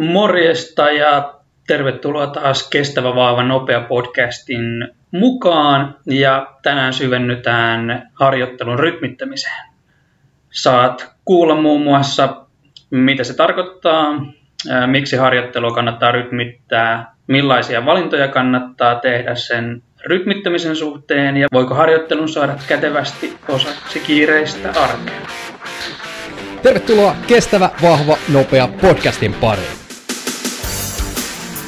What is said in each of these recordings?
Morjesta ja tervetuloa taas Kestävä Vaava Nopea podcastin mukaan ja tänään syvennytään harjoittelun rytmittämiseen. Saat kuulla muun muassa, mitä se tarkoittaa, miksi harjoittelua kannattaa rytmittää, millaisia valintoja kannattaa tehdä sen rytmittämisen suhteen ja voiko harjoittelun saada kätevästi osaksi kiireistä arkea. Tervetuloa Kestävä, vahva, nopea podcastin pariin.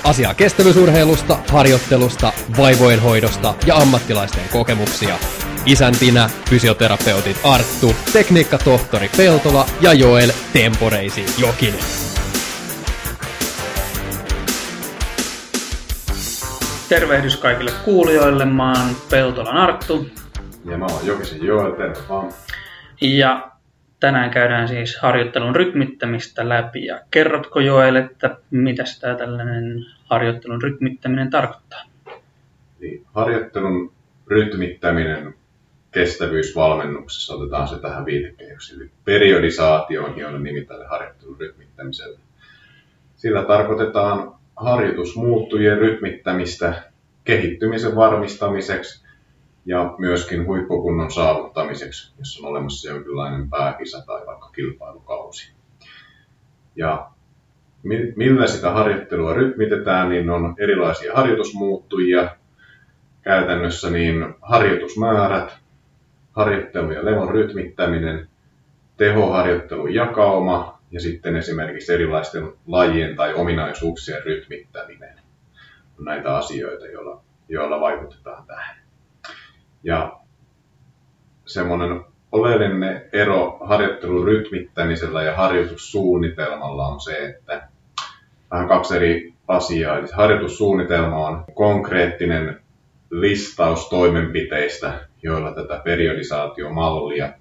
Asiaa kestävyysurheilusta, harjoittelusta, vaivojen hoidosta ja ammattilaisten kokemuksia. Isäntinä fysioterapeutit Arttu, tekniikkatohtori Peltola ja Joel Temporeisi Jokinen. Tervehdys kaikille kuulijoille, mä oon Peltolan Arttu. Ja mä oon Jokisen Joel, terve vaan. Ja tänään käydään siis harjoittelun rytmittämistä läpi. Ja kerrotko Joel, että mitä tämä tällainen harjoittelun rytmittäminen tarkoittaa? Niin, harjoittelun rytmittäminen kestävyysvalmennuksessa otetaan se tähän viitekehyksi. Eli periodisaatio on hieno nimi tälle harjoittelun rytmittämiselle. Sillä tarkoitetaan harjoitusmuuttujien rytmittämistä kehittymisen varmistamiseksi ja myöskin huippukunnon saavuttamiseksi, jos on olemassa jonkinlainen pääkisa tai vaikka kilpailukausi. Ja millä sitä harjoittelua rytmitetään, niin on erilaisia harjoitusmuuttujia. Käytännössä niin harjoitusmäärät, harjoittelu ja levon rytmittäminen, tehoharjoittelun jakauma ja sitten esimerkiksi erilaisten lajien tai ominaisuuksien rytmittäminen on näitä asioita, joilla, joilla vaikutetaan tähän. Ja semmoinen oleellinen ero harjoittelun rytmittämisellä ja harjoitussuunnitelmalla on se, että vähän kaksi eri asiaa. Eli harjoitussuunnitelma on konkreettinen listaus toimenpiteistä, joilla tätä periodisaatiomallia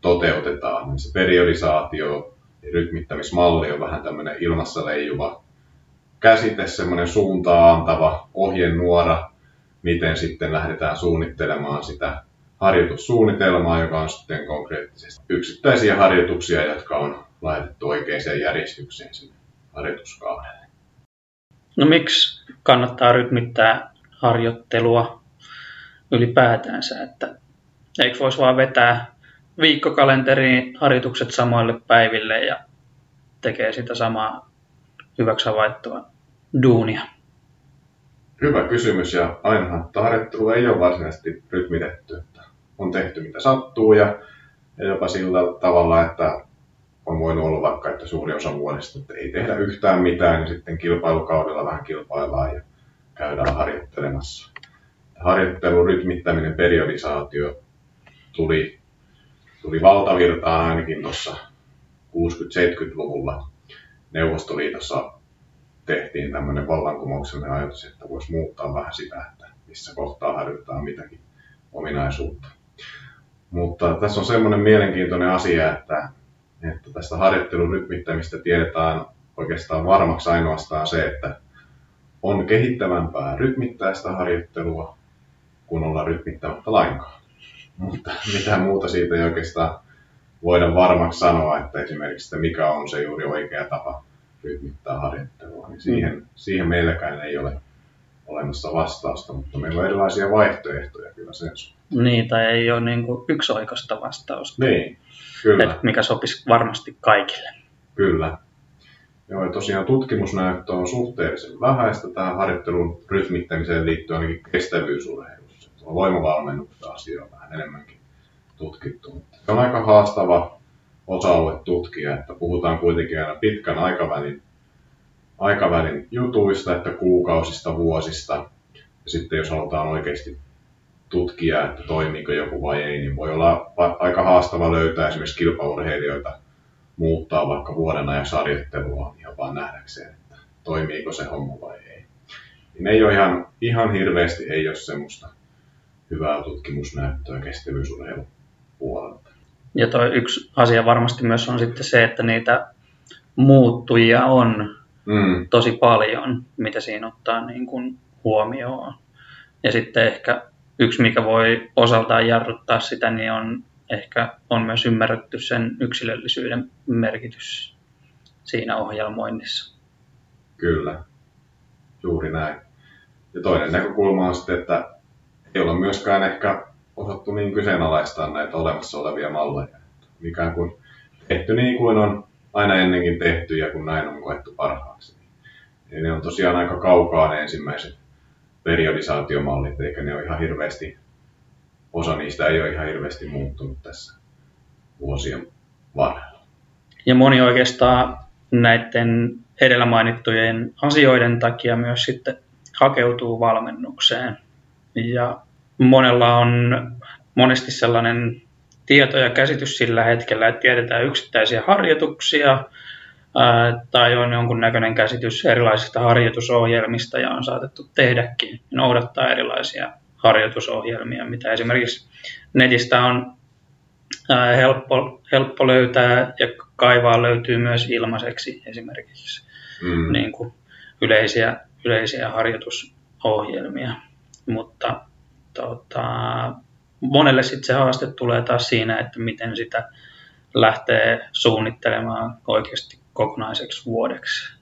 toteutetaan. Se periodisaatio ja rytmittämismalli on vähän tämmöinen ilmassa leijuva käsite, semmoinen suuntaa antava ohjenuora, miten sitten lähdetään suunnittelemaan sitä harjoitussuunnitelmaa, joka on sitten konkreettisesti yksittäisiä harjoituksia, jotka on laitettu oikeaan järjestykseen sinne harjoituskaudelle. No miksi kannattaa rytmittää harjoittelua ylipäätänsä, että eikö voisi vaan vetää viikkokalenteriin harjoitukset samoille päiville ja tekee sitä samaa hyväksi havaittua duunia? Hyvä kysymys ja ainahan harjoittelu ei ole varsinaisesti rytmitetty. Että on tehty mitä sattuu ja, ja jopa sillä tavalla, että on voinut olla vaikka, että suuri osa vuodesta että ei tehdä yhtään mitään ja sitten kilpailukaudella vähän kilpaillaan ja käydään harjoittelemassa. Harjoittelun rytmittäminen, periodisaatio tuli, tuli valtavirtaan ainakin tuossa 60-70-luvulla. Neuvostoliitossa tehtiin tämmöinen vallankumouksellinen ajatus, että voisi muuttaa vähän sitä, että missä kohtaa harjoitetaan mitäkin ominaisuutta. Mutta tässä on semmoinen mielenkiintoinen asia, että, että tästä harjoittelun rytmittämistä tiedetään oikeastaan varmaksi ainoastaan se, että on kehittävämpää rytmittää sitä harjoittelua, kun olla rytmittämättä lainkaan. Mutta mitään muuta siitä ei oikeastaan voida varmaksi sanoa, että esimerkiksi että mikä on se juuri oikea tapa rytmittää harjoittelua, niin siihen, mm. siihen meilläkään ei ole olemassa vastausta, mutta meillä on erilaisia vaihtoehtoja kyllä sen Niin, tai ei ole niin kuin yksioikoista vastausta. Niin, kyllä. Et mikä sopisi varmasti kaikille. Kyllä. Joo, ja tosiaan tutkimusnäyttö on suhteellisen vähäistä tähän harjoittelun rytmittämiseen liittyen ainakin kestävyysurheilussa. Tuolla voimavalmennuksessa asia on vähän enemmänkin tutkittu. Mutta se on aika haastava osa-alue tutkia, että puhutaan kuitenkin aina pitkän aikavälin, aikavälin jutuista, että kuukausista, vuosista. Ja sitten jos halutaan oikeasti tutkia, että toimiiko joku vai ei, niin voi olla aika haastava löytää esimerkiksi kilpaurheilijoita muuttaa vaikka vuoden ajan sarjoittelua ihan vaan nähdäkseen, että toimiiko se homma vai ei. Niin ei ole ihan, ihan hirveästi ei ole semmoista hyvää tutkimusnäyttöä kestävyysurheilun puolelta. Ja toi yksi asia varmasti myös on sitten se, että niitä muuttujia on mm. tosi paljon, mitä siinä ottaa niin kuin huomioon. Ja sitten ehkä yksi, mikä voi osaltaan jarruttaa sitä, niin on ehkä on myös ymmärretty sen yksilöllisyyden merkitys siinä ohjelmoinnissa. Kyllä, juuri näin. Ja toinen näkökulma on sitten, että ei ole myöskään ehkä osattu niin kyseenalaistaa näitä olemassa olevia malleja. Ikään kuin tehty niin kuin on aina ennenkin tehty ja kun näin on koettu parhaaksi. Eli ne on tosiaan aika kaukaa ne ensimmäiset periodisaatiomallit, eikä ne ole ihan hirveästi, osa niistä ei ole ihan hirveästi muuttunut tässä vuosien varrella. Ja moni oikeastaan näiden edellä mainittujen asioiden takia myös sitten hakeutuu valmennukseen. Ja monella on monesti sellainen tieto ja käsitys sillä hetkellä, että tiedetään yksittäisiä harjoituksia tai on jonkunnäköinen käsitys erilaisista harjoitusohjelmista ja on saatettu tehdäkin, noudattaa erilaisia harjoitusohjelmia, mitä esimerkiksi netistä on helppo, helppo löytää ja kaivaa löytyy myös ilmaiseksi esimerkiksi mm. niin kuin yleisiä, yleisiä harjoitusohjelmia. Mutta tota, monelle sitten se haaste tulee taas siinä, että miten sitä lähtee suunnittelemaan oikeasti kokonaiseksi vuodeksi.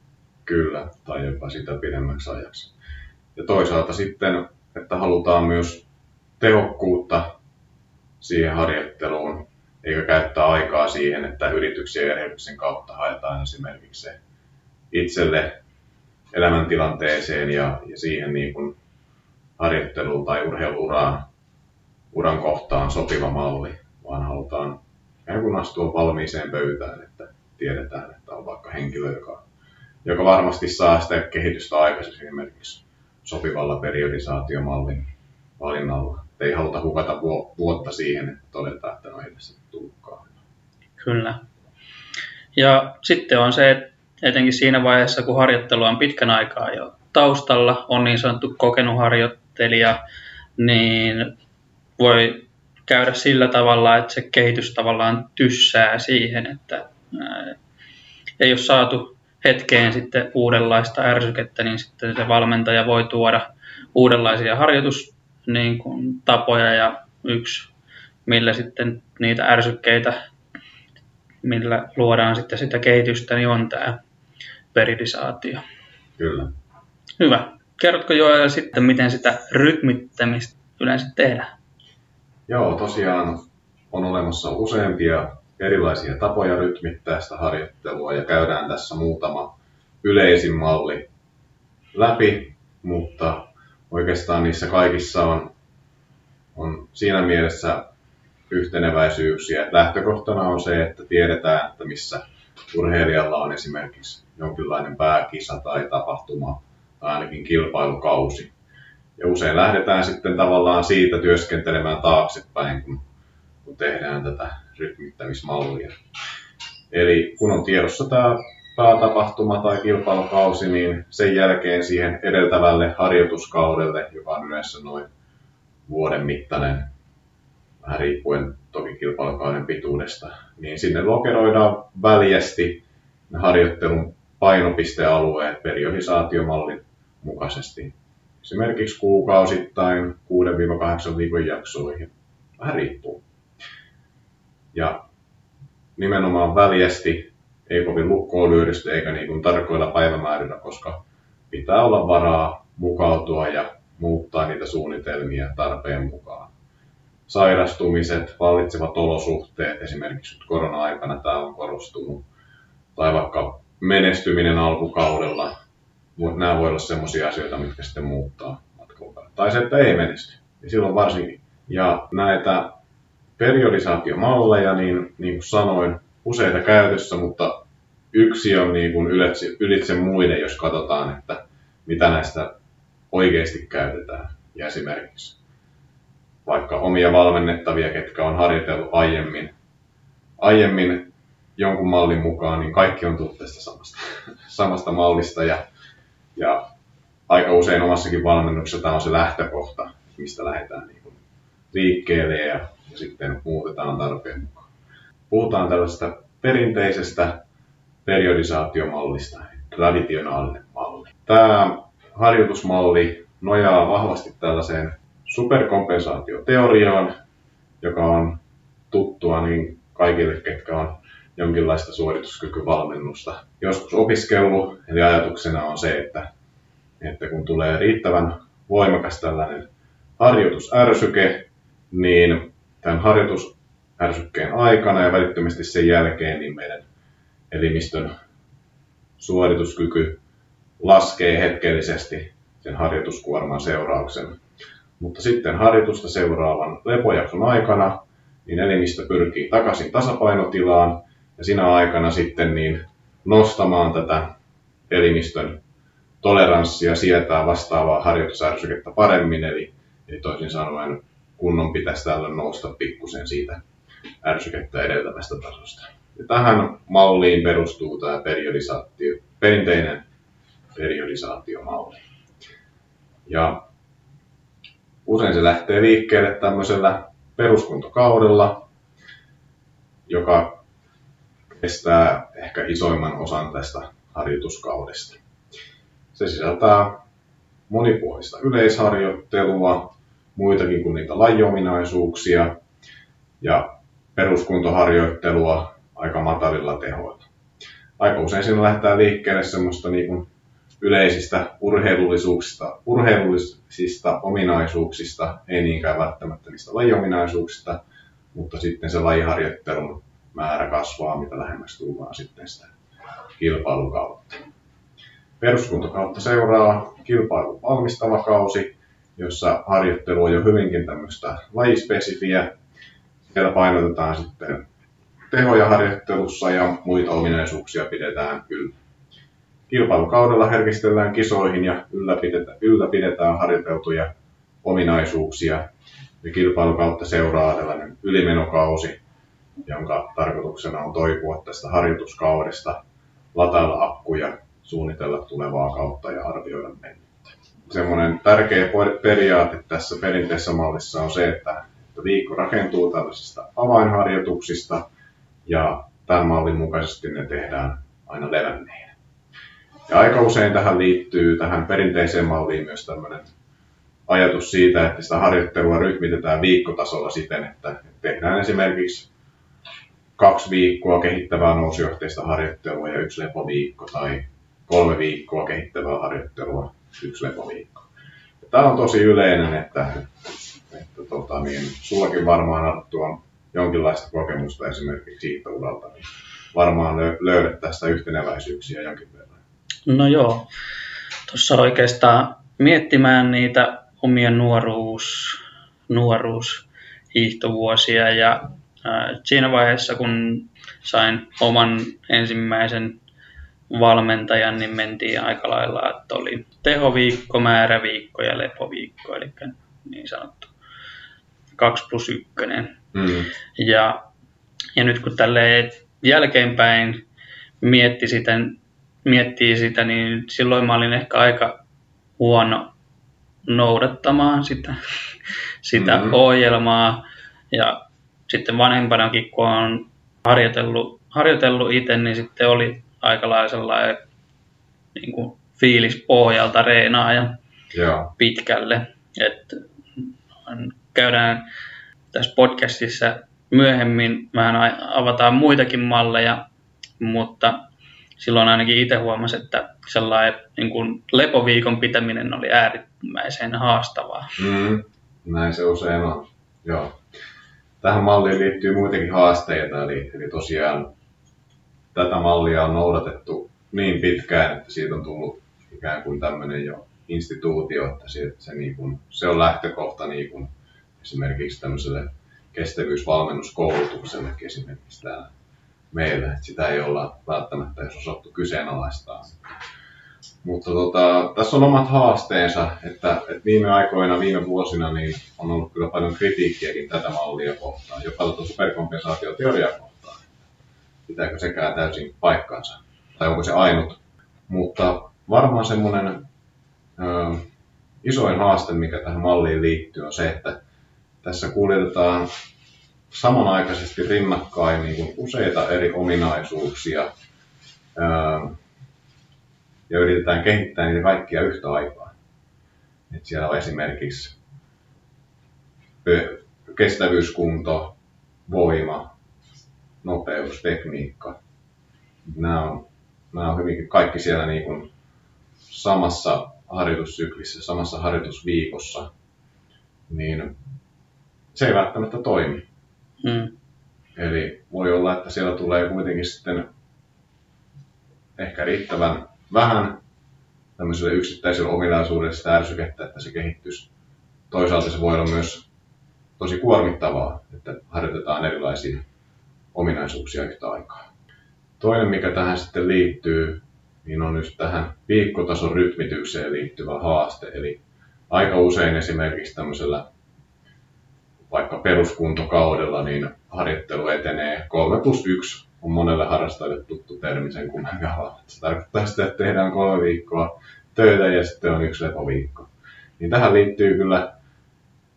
Kyllä, tai jopa sitä pidemmäksi ajaksi. Ja toisaalta sitten, että halutaan myös tehokkuutta siihen harjoitteluun, eikä käyttää aikaa siihen, että yrityksen ja yrityksen kautta haetaan esimerkiksi se itselle elämäntilanteeseen ja, ja siihen niin kuin harjoitteluun tai urheiluuraan uran kohtaan sopiva malli, vaan halutaan ikään kuin astua valmiiseen pöytään, että tiedetään, että on vaikka henkilö, joka, joka varmasti saa sitä kehitystä aikaisemmin esimerkiksi sopivalla periodisaatiomallin valinnalla. Ei haluta hukata vuotta siihen, että todetaan, että no ei tässä tullutkaan. Kyllä. Ja sitten on se, että etenkin siinä vaiheessa, kun harjoittelu on pitkän aikaa jo taustalla, on niin sanottu kokenut harjoittelija, niin voi käydä sillä tavalla, että se kehitys tavallaan tyssää siihen, että ei ole saatu hetkeen sitten uudenlaista ärsykettä, niin sitten se valmentaja voi tuoda uudenlaisia harjoitustapoja niin kuin, tapoja ja yksi, millä sitten niitä ärsykkeitä, millä luodaan sitten sitä kehitystä, niin on tämä periodisaatio. Kyllä. Hyvä. Kerrotko jo sitten, miten sitä rytmittämistä yleensä tehdään? Joo, tosiaan on olemassa useampia erilaisia tapoja rytmittää sitä harjoittelua ja käydään tässä muutama yleisin malli läpi, mutta oikeastaan niissä kaikissa on, on siinä mielessä yhteneväisyyksiä. Lähtökohtana on se, että tiedetään, että missä urheilijalla on esimerkiksi jonkinlainen pääkisa tai tapahtuma tai ainakin kilpailukausi. Ja usein lähdetään sitten tavallaan siitä työskentelemään taaksepäin, kun, kun tehdään tätä rytmittämismallia. Eli kun on tiedossa tämä päätapahtuma tai kilpailukausi, niin sen jälkeen siihen edeltävälle harjoituskaudelle, joka on yleensä noin vuoden mittainen, vähän riippuen toki kilpailukauden pituudesta, niin sinne lokeroidaan väljästi harjoittelun painopistealueet periodisaatiomallin mukaisesti esimerkiksi kuukausittain 6-8 viikon jaksoihin. Vähän riippuu. Ja nimenomaan väljästi, ei kovin lukkoon lyödysti eikä niin kuin tarkoilla päivämäärillä, koska pitää olla varaa mukautua ja muuttaa niitä suunnitelmia tarpeen mukaan. Sairastumiset, vallitsevat olosuhteet, esimerkiksi nyt korona-aikana tämä on korostunut, tai vaikka menestyminen alkukaudella, nämä voi olla sellaisia asioita, mitkä sitten muuttaa matkan Tai se, että ei menesty. Ja silloin varsinkin. Ja näitä periodisaatiomalleja, niin, niin kuin sanoin, useita käytössä, mutta yksi on niin kuin ylitse, ylitse muiden, jos katsotaan, että mitä näistä oikeasti käytetään. Ja esimerkiksi vaikka omia valmennettavia, ketkä on harjoitellut aiemmin, aiemmin jonkun mallin mukaan, niin kaikki on tullut tästä samasta, samasta mallista. Ja ja aika usein omassakin valmennuksessa tämä on se lähtökohta, mistä lähdetään niin kuin liikkeelle ja, ja sitten muutetaan tarpeen mukaan. Puhutaan tällaista perinteisestä periodisaatiomallista, traditionaalinen malli. Tämä harjoitusmalli nojaa vahvasti tällaiseen superkompensaatioteoriaan, joka on tuttua niin kaikille, ketkä on jonkinlaista suorituskykyvalmennusta. Joskus opiskellut, eli ajatuksena on se, että, että kun tulee riittävän voimakas tällainen harjoitusärsyke, niin tämän harjoitusärsykkeen aikana ja välittömästi sen jälkeen niin meidän elimistön suorituskyky laskee hetkellisesti sen harjoituskuorman seurauksena. Mutta sitten harjoitusta seuraavan lepojakson aikana niin elimistö pyrkii takaisin tasapainotilaan ja siinä aikana sitten niin nostamaan tätä elimistön toleranssia sietää vastaavaa harjoitusärsykettä paremmin, eli, eli toisin sanoen kunnon pitäisi tällä nousta pikkusen siitä ärsykettä edeltävästä tasosta. Ja tähän malliin perustuu tämä periodisaatio, perinteinen periodisaatiomalli. Ja usein se lähtee liikkeelle tämmöisellä peruskuntokaudella, joka kestää ehkä isoimman osan tästä harjoituskaudesta. Se sisältää monipuolista yleisharjoittelua, muitakin kuin niitä lajiominaisuuksia ja peruskuntoharjoittelua aika matalilla tehoilla. Aika usein siinä lähdetään liikkeelle semmoista niin kuin yleisistä urheilullisuuksista, urheilullisista ominaisuuksista, ei niinkään välttämättä niistä lajiominaisuuksista, mutta sitten se lajiharjoittelun määrä kasvaa, mitä lähemmäs tullaan sitten sitä kilpailukautta. Peruskuntokautta seuraa kilpailun valmistava kausi, jossa harjoittelu on jo hyvinkin tämmöistä lajispesifiä. Siellä painotetaan sitten tehoja harjoittelussa ja muita ominaisuuksia pidetään yllä. Kilpailukaudella herkistellään kisoihin ja ylläpidetään, ylläpidetään harjoiteltuja ominaisuuksia. Ja kilpailukautta seuraa tällainen ylimenokausi, jonka tarkoituksena on toipua tästä harjoituskaudesta, latailla akkuja, suunnitella tulevaa kautta ja arvioida mennyttä. Semmoinen tärkeä periaate tässä perinteisessä mallissa on se, että viikko rakentuu tällaisista avainharjoituksista ja tämän mallin mukaisesti ne tehdään aina levänneinä. Ja aika usein tähän liittyy tähän perinteiseen malliin myös tämmöinen ajatus siitä, että sitä harjoittelua rytmitetään viikkotasolla siten, että tehdään esimerkiksi kaksi viikkoa kehittävää nousujohteista harjoittelua ja yksi lepoviikko tai kolme viikkoa kehittävää harjoittelua, yksi lepoviikko. Ja tämä on tosi yleinen, että, että tota, niin, sullakin varmaan Arttu on jonkinlaista kokemusta esimerkiksi siitä uralta, niin varmaan löydät tästä yhteneväisyyksiä jonkin verran. No joo, tuossa oikeastaan miettimään niitä omia nuoruus, nuoruushiihtovuosia ja äh, siinä vaiheessa kun sain oman ensimmäisen valmentajan, niin mentiin aika lailla, että oli tehoviikko, määräviikko ja lepoviikko, eli niin sanottu 2 plus 1. Mm. Ja, ja nyt kun tälle jälkeenpäin mietti sitä, miettii sitä, niin silloin mä olin ehkä aika huono noudattamaan sitä, sitä mm-hmm. ohjelmaa. Ja sitten vanhempanakin, kun on harjoitellut, harjoitellut itse, niin sitten oli aika lailla sellainen niin kuin fiilis pohjalta reenaaja Joo. pitkälle. Et käydään tässä podcastissa myöhemmin vähän avataan muitakin malleja, mutta silloin ainakin itse huomasin, että sellainen niin kuin lepoviikon pitäminen oli äärimmäisen haastavaa. Mm, näin se usein on, joo. Tähän malliin liittyy muitakin haasteita, eli, eli tosiaan tätä mallia on noudatettu niin pitkään, että siitä on tullut ikään kuin tämmöinen jo instituutio, että se, se, niin kuin, se on lähtökohta niin kuin esimerkiksi tämmöiselle kestävyysvalmennuskoulutuksellekin esimerkiksi täällä meillä. Että sitä ei olla välttämättä edes osattu kyseenalaistaa. Mutta tota, tässä on omat haasteensa, että, että viime aikoina, viime vuosina niin on ollut kyllä paljon kritiikkiäkin tätä mallia kohtaan, jopa tätä superkompensaatioteoriaa kohtaan. Pitääkö sekään täysin paikkansa? Tai onko se ainut? Mutta varmaan semmoinen ö, isoin haaste, mikä tähän malliin liittyy, on se, että tässä kuljetetaan samanaikaisesti rinnakkain niin kuin useita eri ominaisuuksia ää, ja yritetään kehittää niitä kaikkia yhtä aikaa. Et siellä on esimerkiksi kestävyyskunto, voima, nopeus, tekniikka. Nämä on, nämä on hyvinkin kaikki siellä niin kuin samassa harjoitussyklissä, samassa harjoitusviikossa, niin se ei välttämättä toimi. Mm. Eli voi olla, että siellä tulee kuitenkin sitten ehkä riittävän vähän tämmöiselle yksittäiselle ominaisuudelle sitä ärsykettä, että se kehittyisi. Toisaalta se voi olla myös tosi kuormittavaa, että harjoitetaan erilaisia ominaisuuksia yhtä aikaa. Toinen, mikä tähän sitten liittyy, niin on just tähän viikkotason rytmitykseen liittyvä haaste. Eli aika usein esimerkiksi tämmöisellä vaikka peruskuntokaudella, niin harjoittelu etenee 3 plus 1 on monelle harrastajalle tuttu termi sen kummemmin Se tarkoittaa sitä, että tehdään kolme viikkoa töitä ja sitten on yksi lepoviikko. Niin tähän liittyy kyllä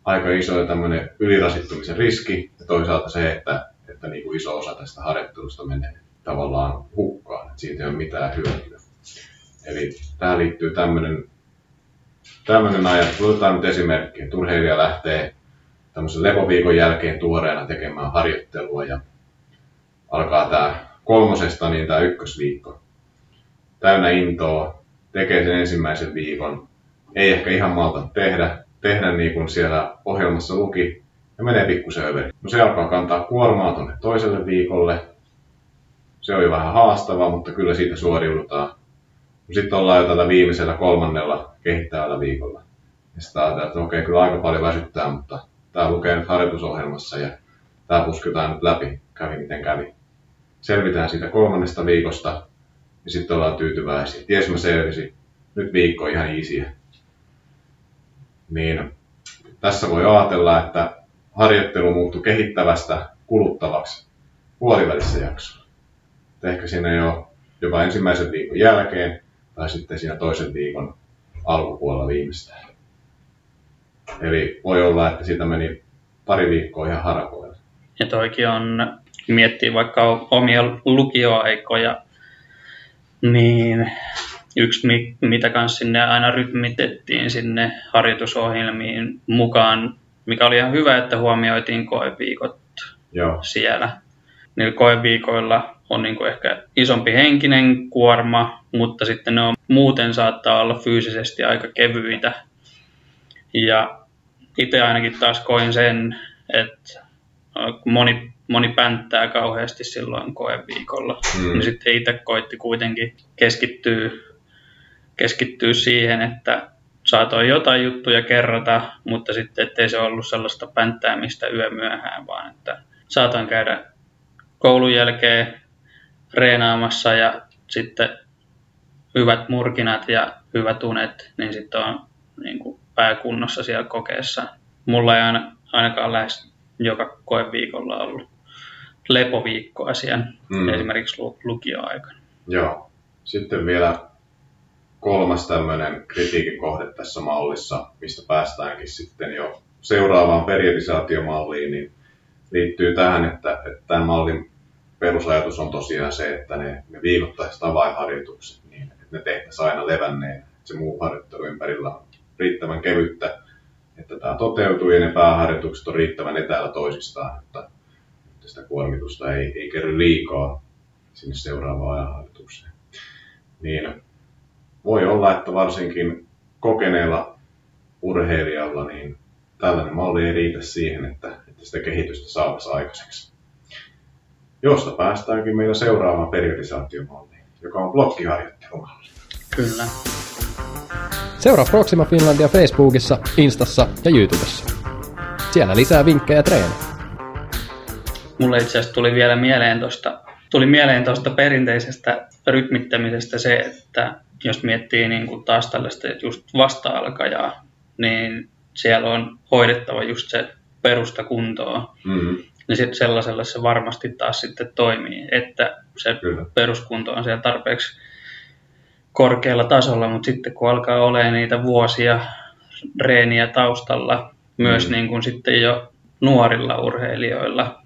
aika iso tämmöinen ylirasittumisen riski ja toisaalta se, että, että niin kuin iso osa tästä harjoittelusta menee tavallaan hukkaan, että siitä ei ole mitään hyötyä. Eli tähän liittyy tämmöinen, tämmöinen ajattelu. Otetaan nyt esimerkki, että lähtee tämmöisen lepoviikon jälkeen tuoreena tekemään harjoittelua ja alkaa tämä kolmosesta, niin tämä ykkösviikko. Täynnä intoa, tekee sen ensimmäisen viikon, ei ehkä ihan malta tehdä, tehdä niin kuin siellä ohjelmassa luki, ja menee pikkusen överi. No se alkaa kantaa kuormaa tuonne toiselle viikolle. Se jo vähän haastavaa, mutta kyllä siitä suoriudutaan. No sitten ollaan jo tällä viimeisellä kolmannella kehittävällä viikolla. Ja sitten ajatellaan, että okei, kyllä aika paljon väsyttää, mutta tämä lukee nyt harjoitusohjelmassa ja tämä pusketaan nyt läpi, kävi miten kävi selvitään siitä kolmannesta viikosta ja sitten ollaan tyytyväisiä. Ties mä selvisin, nyt viikko on ihan easy. Niin tässä voi ajatella, että harjoittelu muuttui kehittävästä kuluttavaksi puolivälissä jaksolla. Ehkä siinä jo jopa ensimmäisen viikon jälkeen tai sitten siinä toisen viikon alkupuolella viimeistään. Eli voi olla, että siitä meni pari viikkoa ihan harakoilla. Ja toikin on miettii vaikka omia lukioaikoja, niin yksi mitä kanssa sinne aina rytmitettiin sinne harjoitusohjelmiin mukaan, mikä oli ihan hyvä, että huomioitiin koeviikot Joo. siellä. Niillä koeviikoilla on niin kuin ehkä isompi henkinen kuorma, mutta sitten ne on, muuten saattaa olla fyysisesti aika kevyitä. Ja itse ainakin taas koin sen, että moni moni pänttää kauheasti silloin koeviikolla. Mm. Sitten itse koitti kuitenkin keskittyä, keskittyä siihen, että saatoin jotain juttuja kerrata, mutta sitten ettei se ollut sellaista pänttäämistä yömyöhään, vaan että saatoin käydä koulun jälkeen reenaamassa ja sitten hyvät murkinat ja hyvät unet, niin sitten on niin kuin pääkunnossa siellä kokeessa. Mulla ei aina, ainakaan lähes joka koeviikolla ollut lepoviikkoasian, mm. esimerkiksi lukioaikana. Joo. Sitten vielä kolmas tämmöinen kritiikin kohde tässä mallissa, mistä päästäänkin sitten jo seuraavaan periodisaatiomalliin, niin liittyy tähän, että, että tämän mallin perusajatus on tosiaan se, että ne, ne viikoittaiset avainharjoitukset, niin että ne tehtäisiin aina levänneen, että se muu harjoittelu ympärillä on riittävän kevyttä, että tämä toteutuu ja ne pääharjoitukset on riittävän etäällä toisistaan, että sitä kuormitusta ei, ei kerry liikaa sinne seuraavaan ajanharjoitukseen. Niin voi olla, että varsinkin kokeneella urheilijalla niin tällainen malli ei riitä siihen, että, että sitä kehitystä saataisiin aikaiseksi. Josta päästäänkin meidän seuraavaan periodisaatiomalliin, joka on blokkiharjoittelumalli. Kyllä. Seuraa Proxima Finlandia Facebookissa, Instassa ja YouTubessa. Siellä lisää vinkkejä treenejä. Mulle itse asiassa tuli vielä mieleen tuosta tuli mieleen tuosta perinteisestä rytmittämisestä se, että jos miettii niin kuin taas tällaista just vasta-alkajaa, niin siellä on hoidettava just se perusta kuntoa. Mm-hmm. Niin sitten sellaisella se varmasti taas sitten toimii, että se Kyllä. peruskunto on siellä tarpeeksi korkealla tasolla, mutta sitten kun alkaa olemaan niitä vuosia reeniä taustalla, myös mm. niin kuin sitten jo nuorilla urheilijoilla,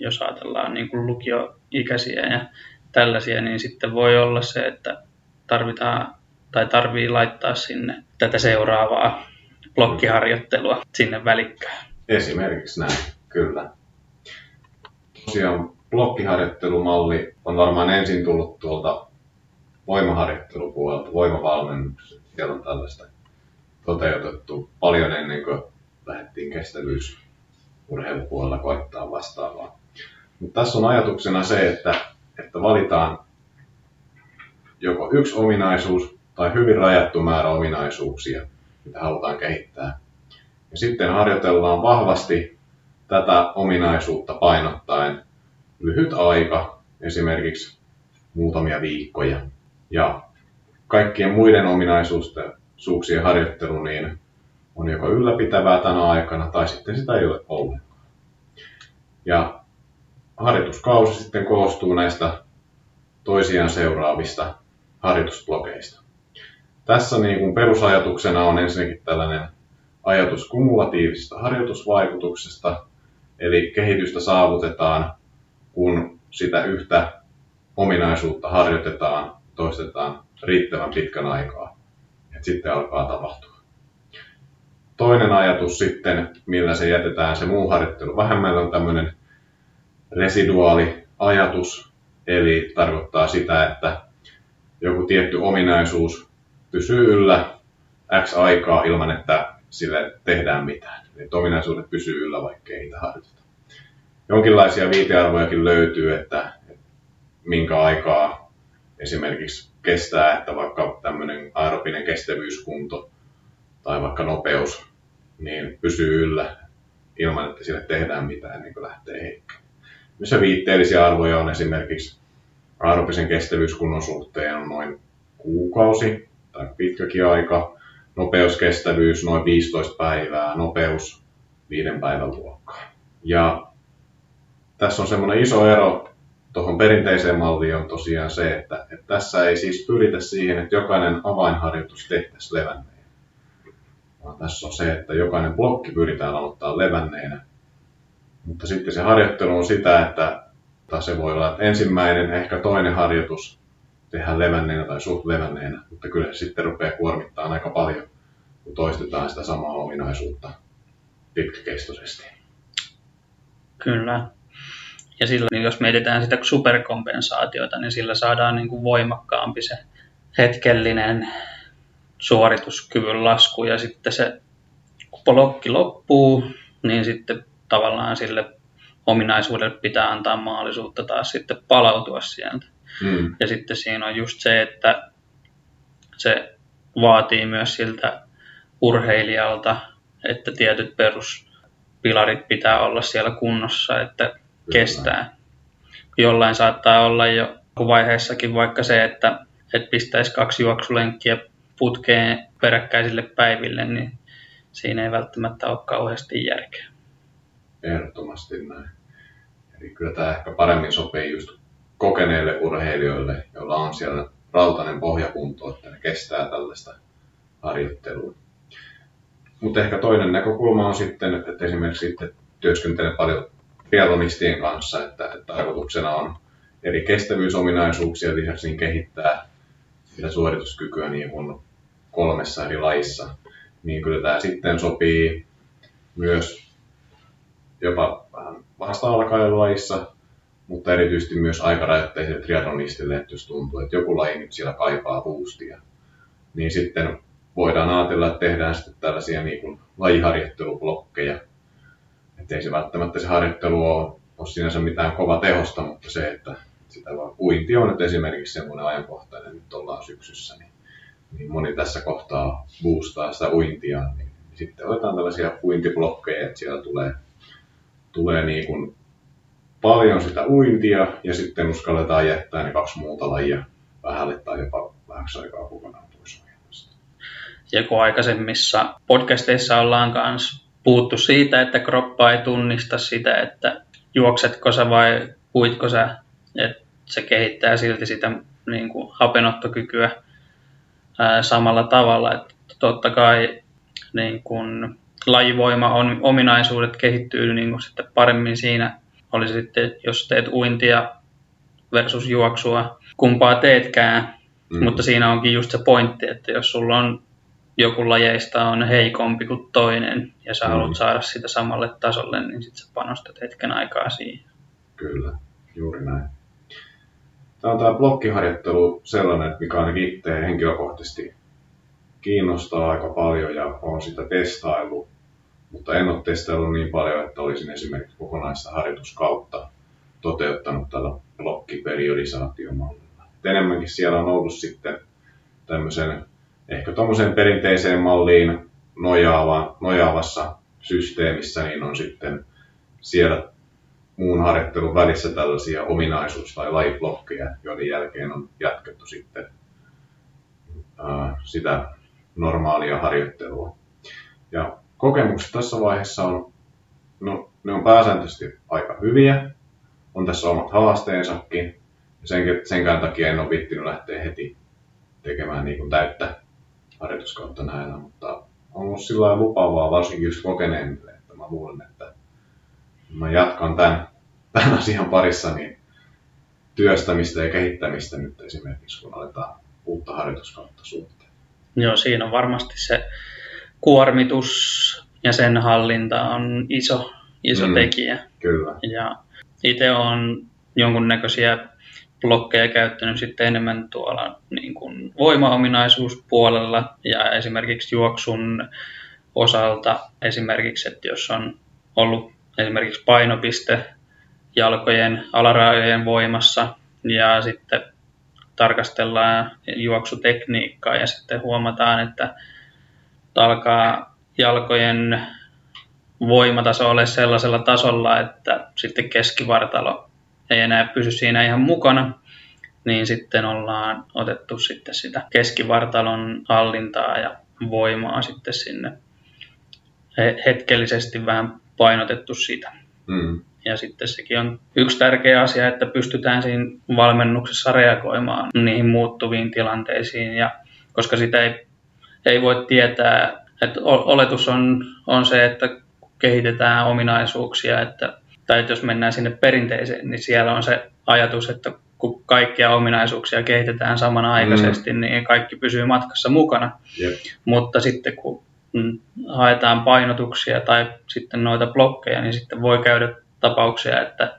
jos ajatellaan niin kuin lukioikäisiä ja tällaisia, niin sitten voi olla se, että tarvitaan tai tarvii laittaa sinne tätä seuraavaa blokkiharjoittelua sinne välikkään. Esimerkiksi näin, kyllä. Tosiaan blokkiharjoittelumalli on varmaan ensin tullut tuolta voimaharjoittelupuolelta, voimavalmennukset. Siellä on tällaista toteutettu paljon ennen kuin lähdettiin kestävyysurheilupuolella koittaa vastaavaa. Mutta tässä on ajatuksena se, että, että valitaan joko yksi ominaisuus tai hyvin rajattu määrä ominaisuuksia, mitä halutaan kehittää. Ja sitten harjoitellaan vahvasti tätä ominaisuutta painottaen lyhyt aika, esimerkiksi muutamia viikkoja. Ja kaikkien muiden ominaisuuksien harjoittelu niin on joko ylläpitävää tänä aikana tai sitten sitä ei ole ollenkaan. Ja harjoituskausi sitten koostuu näistä toisiaan seuraavista harjoitusblokeista. Tässä niin kuin perusajatuksena on ensinnäkin tällainen ajatus kumulatiivisesta harjoitusvaikutuksesta, eli kehitystä saavutetaan, kun sitä yhtä ominaisuutta harjoitetaan, toistetaan riittävän pitkän aikaa, että sitten alkaa tapahtua. Toinen ajatus sitten, millä se jätetään se muu harjoittelu vähemmällä, on tämmöinen residuaali ajatus, eli tarkoittaa sitä, että joku tietty ominaisuus pysyy yllä X aikaa ilman, että sille tehdään mitään. Eli ominaisuudet pysyy yllä, vaikka ei niitä harjoiteta. Jonkinlaisia viitearvojakin löytyy, että, että minkä aikaa esimerkiksi kestää, että vaikka tämmöinen aerobinen kestävyyskunto tai vaikka nopeus niin pysyy yllä ilman, että sille tehdään mitään niin kuin lähtee heikkään. Missä viitteellisiä arvoja on esimerkiksi aerobisen kestävyyskunnon suhteen on noin kuukausi tai pitkäkin aika, nopeuskestävyys noin 15 päivää, nopeus viiden päivän luokkaa. Ja tässä on semmoinen iso ero tuohon perinteiseen malliin on tosiaan se, että, että tässä ei siis pyritä siihen, että jokainen avainharjoitus tehtäisiin levänneenä. Vaan tässä on se, että jokainen blokki pyritään aloittaa levänneenä. Mutta sitten se harjoittelu on sitä, että tai se voi olla, että ensimmäinen, ehkä toinen harjoitus tehdään levänneenä tai suht levänneenä, mutta kyllä se sitten rupeaa kuormittaa aika paljon, kun toistetaan sitä samaa ominaisuutta pitkäkestoisesti. Kyllä. Ja silloin, niin jos mietitään sitä superkompensaatiota, niin sillä saadaan niin kuin voimakkaampi se hetkellinen suorituskyvyn lasku ja sitten se kun blokki loppuu, niin sitten tavallaan sille ominaisuudelle pitää antaa mahdollisuutta taas sitten palautua sieltä. Mm. Ja sitten siinä on just se, että se vaatii myös siltä urheilijalta, että tietyt peruspilarit pitää olla siellä kunnossa, että Kyllä. kestää. Jollain saattaa olla jo vaiheessakin vaikka se, että, että pistäisi kaksi juoksulenkkiä putkeen peräkkäisille päiville, niin siinä ei välttämättä ole kauheasti järkeä. Ehdottomasti näin. Eli kyllä tämä ehkä paremmin sopii just kokeneille urheilijoille, joilla on siellä rautainen pohjakunto, että ne kestää tällaista harjoittelua. Mutta ehkä toinen näkökulma on sitten, että esimerkiksi sitten työskentelen paljon triathlonistien kanssa, että, että tarkoituksena on eri kestävyysominaisuuksia lisäksi niin kehittää sitä suorituskykyä niin kuin kolmessa eri lajissa. Niin kyllä tämä sitten sopii myös jopa vähän vasta lajissa, mutta erityisesti myös aikarajoitteisille triathlonistille, että jos tuntuu, että joku laji nyt siellä kaipaa boostia, niin sitten voidaan ajatella, että tehdään sitten tällaisia niin kuin lajiharjoittelublokkeja. Että ei se välttämättä se harjoittelu ole, ole sinänsä mitään kova tehosta, mutta se, että sitä vaan uinti on nyt esimerkiksi semmoinen ajankohtainen, nyt ollaan syksyssä, niin, niin moni tässä kohtaa boostaa sitä uintia, niin sitten otetaan tällaisia uintiblokkeja, että siellä tulee tulee niin kuin paljon sitä uintia ja sitten uskalletaan jättää ne kaksi muuta lajia vähälle tai jopa vähäksi aikaa kokonaan pois. Ja kun aikaisemmissa podcasteissa ollaan myös puhuttu siitä, että kroppa ei tunnista sitä, että juoksetko sä vai puitko sä, että se kehittää silti sitä niin kuin hapenottokykyä ää, samalla tavalla. Että totta kai niin kuin lajivoima on, ominaisuudet kehittyy niin kuin sitten paremmin siinä. Oli sitten, jos teet uintia versus juoksua, kumpaa teetkään, mm. mutta siinä onkin just se pointti, että jos sulla on joku lajeista on heikompi kuin toinen ja sä mm. haluat saada sitä samalle tasolle, niin sitten sä panostat hetken aikaa siihen. Kyllä. juuri näin. Tämä on tämä blokkiharjoittelu sellainen, mikä ainakin itse henkilökohtaisesti kiinnostaa aika paljon ja olen sitä testaillut, mutta en ole testaillut niin paljon, että olisin esimerkiksi kokonaista harjoituskautta toteuttanut tällä blokkiperiodisaatiomallilla. Enemmänkin siellä on ollut sitten tämmöisen ehkä tuommoiseen perinteiseen malliin nojaava, nojaavassa systeemissä, niin on sitten siellä muun harjoittelun välissä tällaisia ominaisuus- tai lajiblokkeja, joiden jälkeen on jatkettu sitten ää, sitä normaalia harjoittelua. Ja kokemukset tässä vaiheessa on, no, ne on pääsääntöisesti aika hyviä. On tässä omat haasteensakin. Ja sen, senkään takia en ole vittinyt lähteä heti tekemään niin kuin täyttä harjoituskautta näillä, mutta on ollut sillä lupaavaa, varsinkin just kokeneemmille, että mä luulen, että mä jatkan tämän, tämän asian parissa niin työstämistä ja kehittämistä nyt esimerkiksi, kun aletaan uutta harjoituskautta suhteen. Joo, siinä on varmasti se kuormitus ja sen hallinta on iso, iso mm, tekijä. Kyllä. Ja itse on jonkunnäköisiä blokkeja käyttänyt sitten enemmän tuolla niin kuin voimaominaisuuspuolella ja esimerkiksi juoksun osalta esimerkiksi, että jos on ollut esimerkiksi painopiste jalkojen alarajojen voimassa ja sitten tarkastellaan juoksutekniikkaa ja sitten huomataan, että alkaa jalkojen voimataso ole sellaisella tasolla, että sitten keskivartalo ei enää pysy siinä ihan mukana, niin sitten ollaan otettu sitten sitä keskivartalon hallintaa ja voimaa sitten sinne hetkellisesti vähän painotettu sitä. Mm. Ja sitten sekin on yksi tärkeä asia, että pystytään siinä valmennuksessa reagoimaan niihin muuttuviin tilanteisiin, ja koska sitä ei, ei voi tietää, että oletus on, on se, että kehitetään ominaisuuksia, että tai jos mennään sinne perinteiseen, niin siellä on se ajatus, että kun kaikkia ominaisuuksia kehitetään samanaikaisesti, mm. niin kaikki pysyy matkassa mukana. Yep. Mutta sitten kun mm, haetaan painotuksia tai sitten noita blokkeja, niin sitten voi käydä tapauksia, että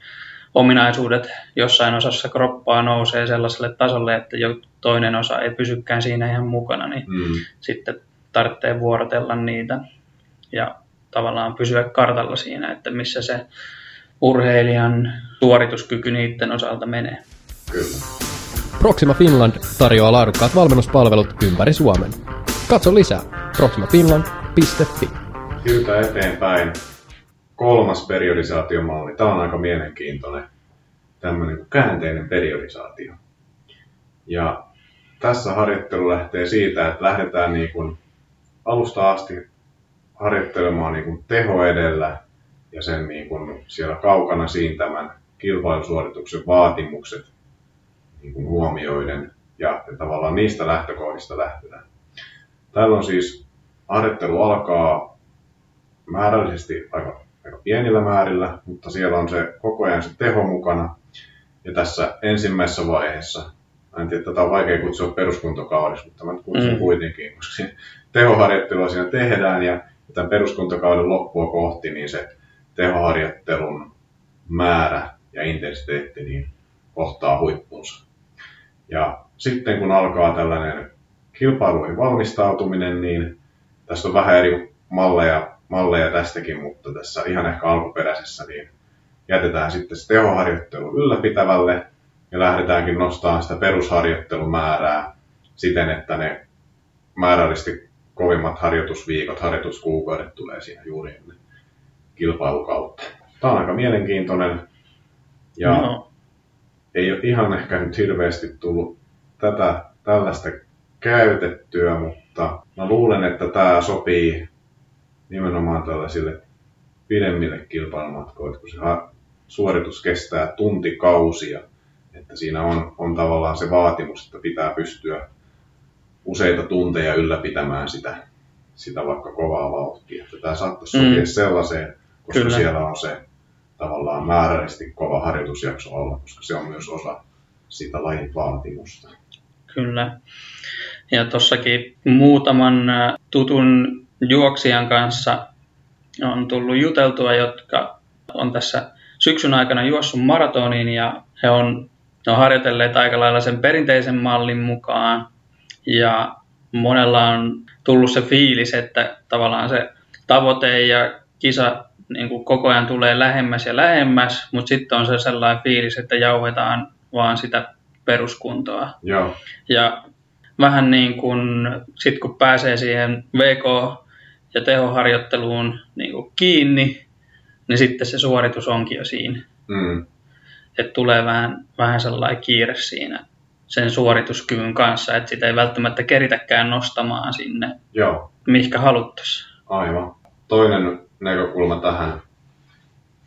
ominaisuudet jossain osassa kroppaa nousee sellaiselle tasolle, että jo toinen osa ei pysykään siinä ihan mukana, niin mm. sitten tarvitsee vuorotella niitä ja tavallaan pysyä kartalla siinä, että missä se urheilijan suorituskyky niiden osalta menee. Kyllä. Proxima Finland tarjoaa laadukkaat valmennuspalvelut ympäri Suomen. Katso lisää proximafinland.fi. Siirrytään eteenpäin. Kolmas periodisaatiomalli. Tämä on aika mielenkiintoinen tämmöinen käänteinen periodisaatio. Ja tässä harjoittelu lähtee siitä, että lähdetään niin kuin alusta asti harjoittelemaan niin kuin teho edellä ja sen niin kuin siellä kaukana siintämän kilpailusuorituksen vaatimukset niin kuin huomioiden ja, ja tavallaan niistä lähtökohdista lähtien. Täällä on siis harjoittelu alkaa määrällisesti aika, aika pienillä määrillä, mutta siellä on se koko ajan se teho mukana. Ja tässä ensimmäisessä vaiheessa, en tiedä, tätä on vaikea kutsua peruskuntokaudeksi, mutta mä kutsun mm. kuitenkin, koska tehoharjoittelua siinä tehdään ja tämän peruskuntakauden loppua kohti, niin se tehoharjoittelun määrä ja intensiteetti niin kohtaa huippunsa. Ja sitten kun alkaa tällainen kilpailuihin valmistautuminen, niin tässä on vähän eri malleja, malleja tästäkin, mutta tässä ihan ehkä alkuperäisessä niin jätetään sitten se tehoharjoittelu ylläpitävälle ja lähdetäänkin nostamaan sitä perusharjoittelumäärää siten, että ne määrällisesti kovimmat harjoitusviikot, harjoituskuukaudet tulee siinä juuri ennen kilpailukautta. Tämä on aika mielenkiintoinen ja no. ei ole ihan ehkä nyt hirveästi tullut tätä tällaista käytettyä, mutta mä luulen, että tämä sopii nimenomaan tällaisille pidemmille kilpailumatkoille, kun se suoritus kestää tuntikausia, että siinä on, on tavallaan se vaatimus, että pitää pystyä useita tunteja ylläpitämään sitä, sitä vaikka kovaa vauhtia. Että tämä saattaisi sopia mm. sellaiseen koska Kyllä. siellä on se tavallaan määrällisesti kova harjoitusjakso alla, koska se on myös osa sitä lajin vaatimusta. Kyllä. Ja tuossakin muutaman äh, tutun juoksijan kanssa on tullut juteltua, jotka on tässä syksyn aikana juossut maratonin ja he on, he on harjoitelleet aika lailla sen perinteisen mallin mukaan ja monella on tullut se fiilis, että tavallaan se tavoite ja kisa niin kuin koko ajan tulee lähemmäs ja lähemmäs, mutta sitten on se sellainen fiilis, että jauhetaan vaan sitä peruskuntoa. Joo. Ja vähän niin kuin sit kun pääsee siihen VK- ja tehoharjoitteluun niin kuin kiinni, niin sitten se suoritus onkin jo siinä. Mm. Että tulee vähän, vähän sellainen kiire siinä sen suorituskyvyn kanssa, että sitä ei välttämättä keritäkään nostamaan sinne, Joo, mihinkä haluttaisiin. aivan. Toinen näkökulma tähän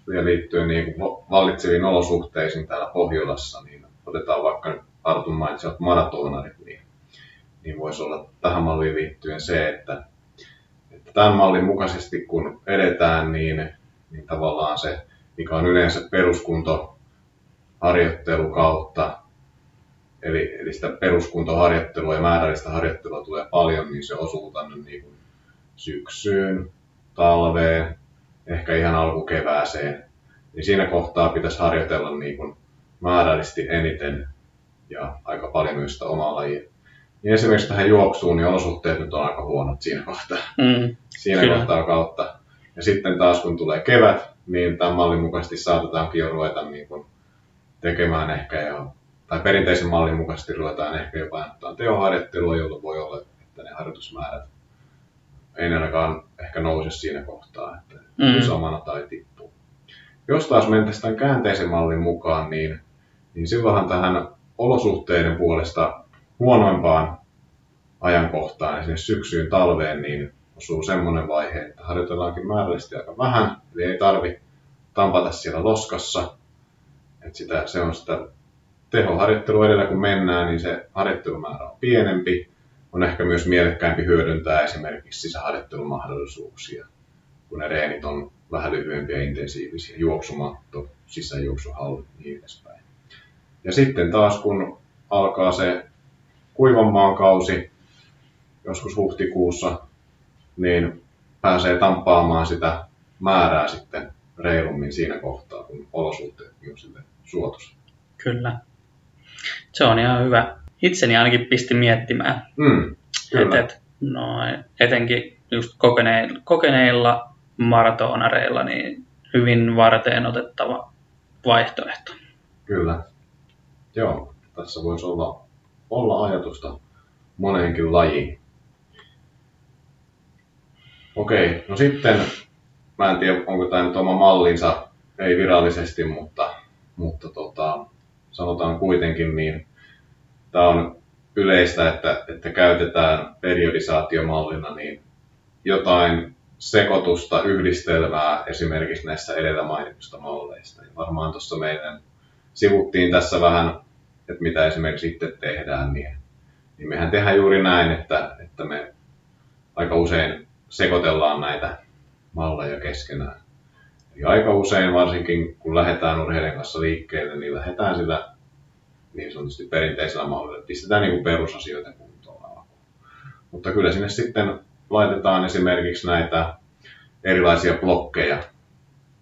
vielä liittyen niin vallitseviin olosuhteisiin täällä Pohjolassa, niin otetaan vaikka nyt Artun mainitsevat maratonarit, niin, niin voisi olla tähän malliin liittyen se, että tämän mallin mukaisesti kun edetään, niin, niin tavallaan se, mikä on yleensä peruskunto harjoittelu kautta, eli, eli sitä peruskuntoharjoittelua ja määrällistä harjoittelua tulee paljon, niin se osuu tänne niin kuin syksyyn, talveen, ehkä ihan alkukevääseen. Niin siinä kohtaa pitäisi harjoitella niin kuin määrällisesti eniten ja aika paljon myös sitä omaa lajia. Niin esimerkiksi tähän juoksuun, niin olosuhteet nyt on aika huonot siinä kohtaa. Mm, Siinä Kyllä. kohtaa kautta. Ja sitten taas kun tulee kevät, niin tämän mallin mukaisesti saatetaankin jo ruveta niin kuin tekemään ehkä jo, tai perinteisen mallin mukaisesti ruvetaan ehkä jopa antaa tehoharjoittelua, jolloin voi olla, että ne harjoitusmäärät ei ne ainakaan ehkä nouse siinä kohtaa, että mm. samana tai tippuu. Jos taas mentäisiin tämän käänteisen mallin mukaan, niin, niin silloinhan tähän olosuhteiden puolesta huonoimpaan ajankohtaan, esimerkiksi syksyyn talveen, niin osuu semmoinen vaihe, että harjoitellaankin määrällisesti aika vähän, eli ei tarvi tampata siellä loskassa. että sitä, se on sitä tehoharjoittelua edellä kun mennään, niin se harjoittelumäärä on pienempi. On ehkä myös mielekkäämpi hyödyntää esimerkiksi sisäharjoittelumahdollisuuksia, kun ne reenit on vähän lyhyempiä ja intensiivisiä, juoksumatto, sisäjuoksuhalli ja niin edespäin. Ja sitten taas kun alkaa se kuivan maan kausi, joskus huhtikuussa, niin pääsee tamppaamaan sitä määrää sitten reilummin siinä kohtaa, kun olosuhteet on sille suotus. kyllä. Se on ihan hyvä. Itseni ainakin pisti miettimään, Mm, kyllä. että et, no, etenkin just kokeneilla, kokeneilla maratonareilla niin hyvin varteen otettava vaihtoehto. Kyllä. Joo, tässä voisi olla, olla ajatusta moneenkin lajiin. Okei, no sitten, mä en tiedä onko tämä nyt oma mallinsa, ei virallisesti, mutta, mutta tota, sanotaan kuitenkin, niin tämä on yleistä, että, että käytetään periodisaatiomallina niin jotain sekoitusta, yhdistelmää esimerkiksi näistä edellä mainitusta malleista. Ja varmaan tuossa meidän sivuttiin tässä vähän, että mitä esimerkiksi itse tehdään, niin, niin mehän tehdään juuri näin, että, että me aika usein sekoitellaan näitä malleja keskenään. Eli aika usein, varsinkin kun lähdetään urheilijan kanssa liikkeelle, niin lähdetään sillä niin sanotusti perinteisellä mallilla, että pistetään niin kuin perusasioita kuntoon alkuun. Mutta kyllä sinne sitten laitetaan esimerkiksi näitä erilaisia blokkeja,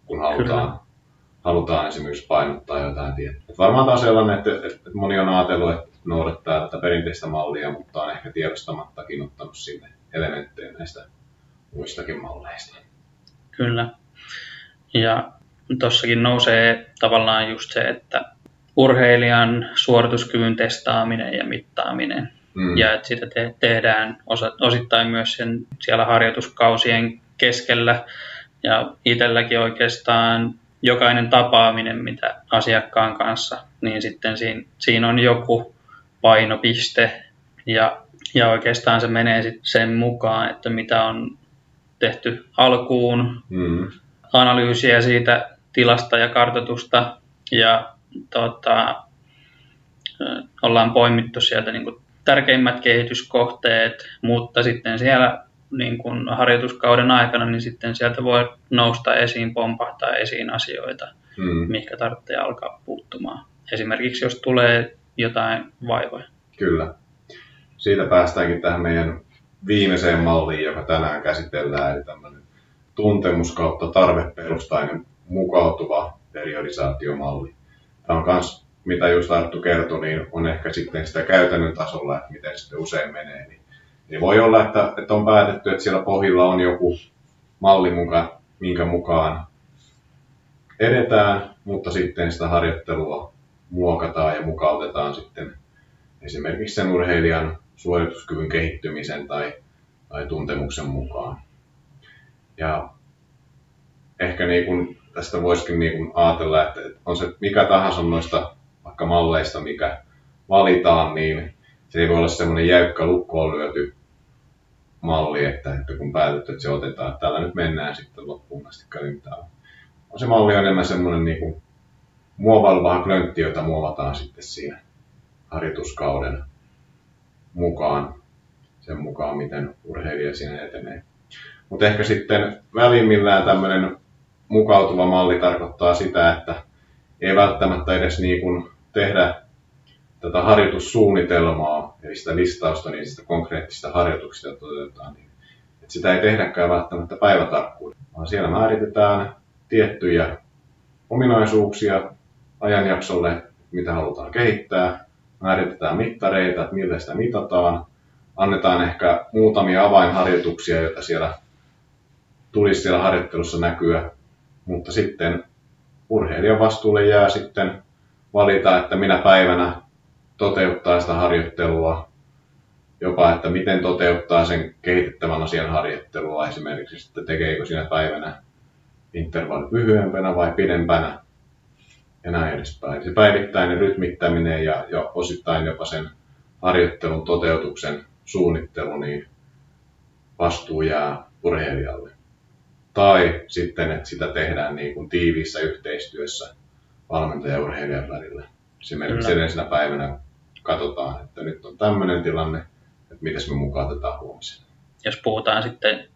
kun halutaan, halutaan esimerkiksi painottaa jotain tiettyä. Et varmaan tämä on sellainen, että, että moni on ajatellut, että noudattaa tätä perinteistä mallia, mutta on ehkä tiedostamattakin ottanut sinne elementtejä näistä muistakin malleista. Kyllä. Ja tuossakin nousee tavallaan just se, että urheilijan suorituskyvyn testaaminen ja mittaaminen. Mm. Ja että sitä te- tehdään osa- osittain myös sen siellä harjoituskausien keskellä. Ja itselläkin oikeastaan jokainen tapaaminen, mitä asiakkaan kanssa, niin sitten siinä, siinä on joku painopiste. Ja, ja oikeastaan se menee sitten sen mukaan, että mitä on tehty alkuun, Mm. analyysiä siitä tilasta ja kartoitusta ja tota, ollaan poimittu sieltä niin kuin tärkeimmät kehityskohteet, mutta sitten siellä niin kuin harjoituskauden aikana, niin sitten sieltä voi nousta esiin, pompahtaa esiin asioita, Mm. mihinkä tarvitsee alkaa puuttumaan. Esimerkiksi jos tulee jotain vaivoja. Kyllä. Siitä päästäänkin tähän meidän viimeiseen malliin, joka tänään käsitellään, eli tämmöinen tuntemus kautta tarveperustainen mukautuva periodisaatiomalli. Tämä on myös mitä just Arttu kertoi, niin on ehkä sitten sitä käytännön tasolla, että miten sitten usein menee. Niin, niin voi olla, että, että on päätetty, että siellä pohjilla on joku malli, muka, minkä mukaan edetään, mutta sitten sitä harjoittelua muokataan ja mukautetaan sitten esimerkiksi sen urheilijan suorituskyvyn kehittymisen tai, tai tuntemuksen mukaan. Ja ehkä niin kuin tästä voisikin niin kuin ajatella, että on se mikä tahansa noista vaikka malleista, mikä valitaan, niin se ei voi olla semmoinen jäykkä lukkoon lyöty malli, että, että kun päätetty, että se otetaan, että tällä nyt mennään sitten loppuun asti käyntaan. Se malli on enemmän semmoinen niin kuin muovaileva klöntti, jota muovataan sitten siinä harjoituskauden mukaan, sen mukaan, miten urheilija siinä etenee. Mutta ehkä sitten välimmillään tämmöinen mukautuva malli tarkoittaa sitä, että ei välttämättä edes niin kuin tehdä tätä harjoitussuunnitelmaa, eli sitä listausta niistä konkreettisista harjoituksista toteutetaan, niin että sitä ei tehdäkään välttämättä päivätarkkuudella, vaan siellä määritetään tiettyjä ominaisuuksia ajanjaksolle, mitä halutaan kehittää, määritetään mittareita, että millä sitä mitataan, annetaan ehkä muutamia avainharjoituksia, joita siellä tulisi siellä harjoittelussa näkyä, mutta sitten urheilijan vastuulle jää sitten valita, että minä päivänä toteuttaa sitä harjoittelua, jopa että miten toteuttaa sen kehitettävän asian harjoittelua esimerkiksi, että tekeekö siinä päivänä intervallit lyhyempänä vai pidempänä ja näin edespäin. Se päivittäinen rytmittäminen ja, ja osittain jopa sen harjoittelun toteutuksen suunnittelu, niin vastuu jää urheilijalle. Tai sitten, että sitä tehdään niin kuin tiiviissä yhteistyössä valmentaja ja urheilijan välillä. Esimerkiksi edellisenä päivänä katsotaan, että nyt on tämmöinen tilanne, että miten me mukaan tätä huomisena. Jos puhutaan sitten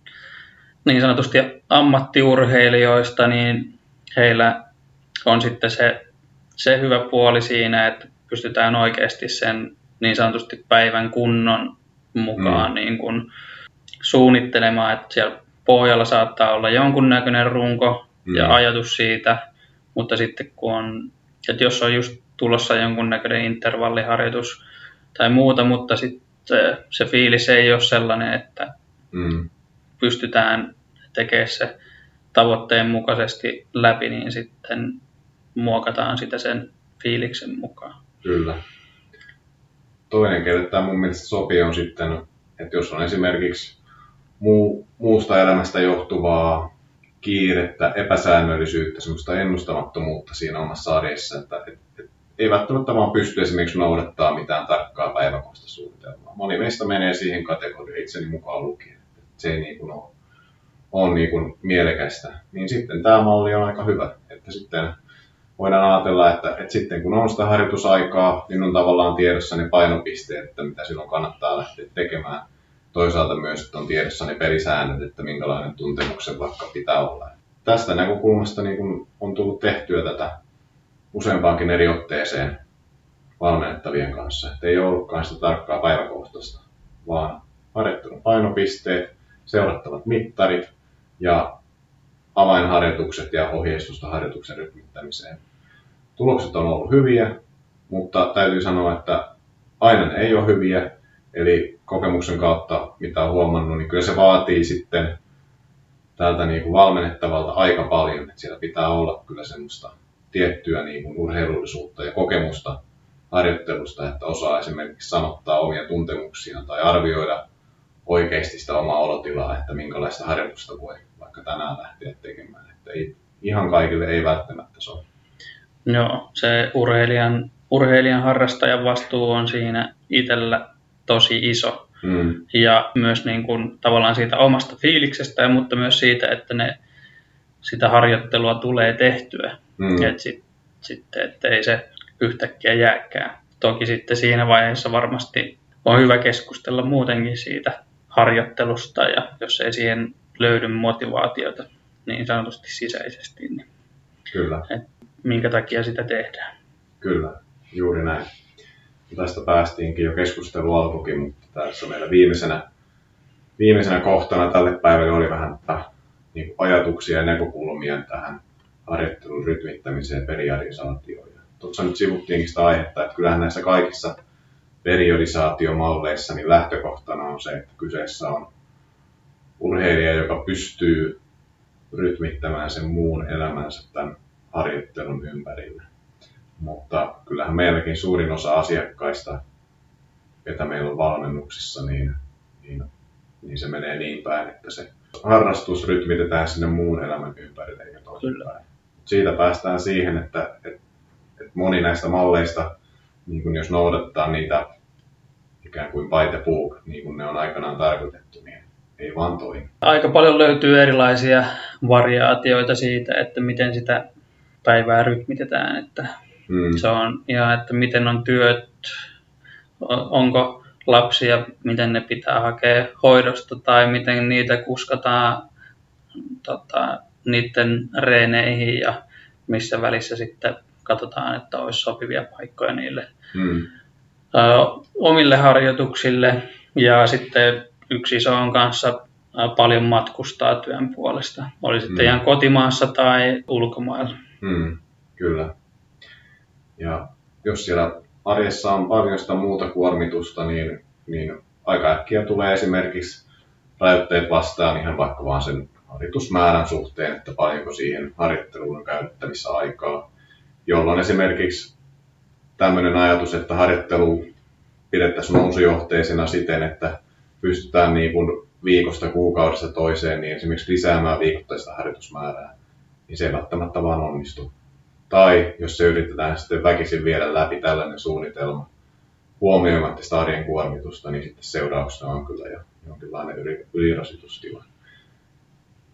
niin sanotusti ammattiurheilijoista, niin heillä on sitten se, se hyvä puoli siinä, että pystytään oikeasti sen niin sanotusti päivän kunnon mukaan mm. niin kuin suunnittelemaan, että siellä pohjalla saattaa olla jonkunnäköinen runko mm. ja ajatus siitä, mutta sitten kun on, että jos on just tulossa jonkunnäköinen intervalliharjoitus tai muuta, mutta sitten se fiilis ei ole sellainen, että mm. pystytään tekemään se tavoitteen mukaisesti läpi, niin sitten muokataan sitä sen fiiliksen mukaan. Kyllä. Toinen, kelle tämä mun mielestä sopii, on sitten, että jos on esimerkiksi muu, muusta elämästä johtuvaa kiirettä, epäsäännöllisyyttä, semmoista ennustamattomuutta siinä omassa arjessa, että et, et, ei välttämättä vaan pysty esimerkiksi noudattaa mitään tarkkaa päiväkohtaista suunnitelmaa. Moni meistä menee siihen kategoriaan itseni mukaan lukien. Se ei niin kuin ole, ole niin kuin mielekästä. Niin sitten tämä malli on aika hyvä, että sitten voidaan ajatella, että, että sitten kun on sitä harjoitusaikaa, niin on tavallaan tiedossa ne painopisteet, että mitä silloin kannattaa lähteä tekemään toisaalta myös, että on tiedossa ne pelisäännöt, että minkälainen tuntemuksen vaikka pitää olla. Tästä näkökulmasta niin kun on tullut tehtyä tätä useampaankin eri otteeseen valmennettavien kanssa. Että ei ollutkaan sitä tarkkaa päiväkohtaista, vaan harjoittelun painopisteet, seurattavat mittarit ja avainharjoitukset ja ohjeistusta harjoituksen rytmittämiseen. Tulokset on ollut hyviä, mutta täytyy sanoa, että aina ne ei ole hyviä, eli kokemuksen kautta, mitä on huomannut, niin kyllä se vaatii sitten tältä niin kuin valmennettavalta aika paljon, että siellä pitää olla kyllä semmoista tiettyä niin kuin urheilullisuutta ja kokemusta harjoittelusta, että osaa esimerkiksi sanottaa omia tuntemuksia tai arvioida oikeasti sitä omaa olotilaa, että minkälaista harjoitusta voi vaikka tänään lähteä tekemään. Että ei, ihan kaikille ei välttämättä sovi. Joo, se urheilijan, urheilijan harrastajan vastuu on siinä itsellä tosi iso. Mm. Ja myös niin kuin, tavallaan siitä omasta fiiliksestä, mutta myös siitä, että ne, sitä harjoittelua tulee tehtyä. Mm. Et sit, sitten, ettei se yhtäkkiä jääkään. Toki sitten siinä vaiheessa varmasti on hyvä keskustella muutenkin siitä harjoittelusta ja jos ei siihen löydy motivaatiota niin sanotusti sisäisesti, niin Kyllä. Et minkä takia sitä tehdään. Kyllä, juuri näin tästä päästiinkin jo keskustelu alkukin, mutta tässä meillä viimeisenä, viimeisenä kohtana tälle päivälle oli vähän niin ajatuksia ja näkökulmia tähän harjoittelun rytmittämiseen, periodisaatioon ja tuossa nyt sivuttiinkin sitä aihetta, että kyllähän näissä kaikissa periodisaatiomalleissa niin lähtökohtana on se, että kyseessä on urheilija, joka pystyy rytmittämään sen muun elämänsä tämän harjoittelun ympärille. Mutta kyllähän meilläkin suurin osa asiakkaista, ketä meillä on valmennuksissa, niin, niin, niin se menee niin päin, että se harrastus rytmitetään sinne muun elämän ympärille eikä toisinpäin. Siitä päästään siihen, että, että, että moni näistä malleista, niin kun jos noudattaa niitä ikään kuin by the book, niin kuin ne on aikanaan tarkoitettu, niin ei vaan toimi. Aika paljon löytyy erilaisia variaatioita siitä, että miten sitä päivää rytmitetään, että hmm. se on ihan, että miten on työt, onko lapsia, miten ne pitää hakea hoidosta tai miten niitä kuskataan tota, niiden reeneihin ja missä välissä sitten katsotaan, että olisi sopivia paikkoja niille ö, omille harjoituksille. Ja sitten yksi iso on kanssa paljon matkustaa työn puolesta. Oli sitten hmm. ihan kotimaassa tai ulkomailla. Hmm, kyllä. Ja jos siellä arjessa on paljon sitä muuta kuormitusta, niin, niin aika äkkiä tulee esimerkiksi rajoitteet vastaan ihan vaikka vaan sen harjoitusmäärän suhteen, että paljonko siihen harjoitteluun on käytettävissä aikaa, jolloin esimerkiksi tämmöinen ajatus, että harjoittelu pidettäisiin nousujohteisena siten, että pystytään niin kuin viikosta kuukaudesta toiseen niin esimerkiksi lisäämään viikoittaista harjoitusmäärää, niin se ei välttämättä vaan onnistu. Tai jos se yritetään sitten väkisin viedä läpi tällainen suunnitelma huomioimatta sitä arjen kuormitusta, niin sitten seurauksena on kyllä jo jonkinlainen ylirasitustila.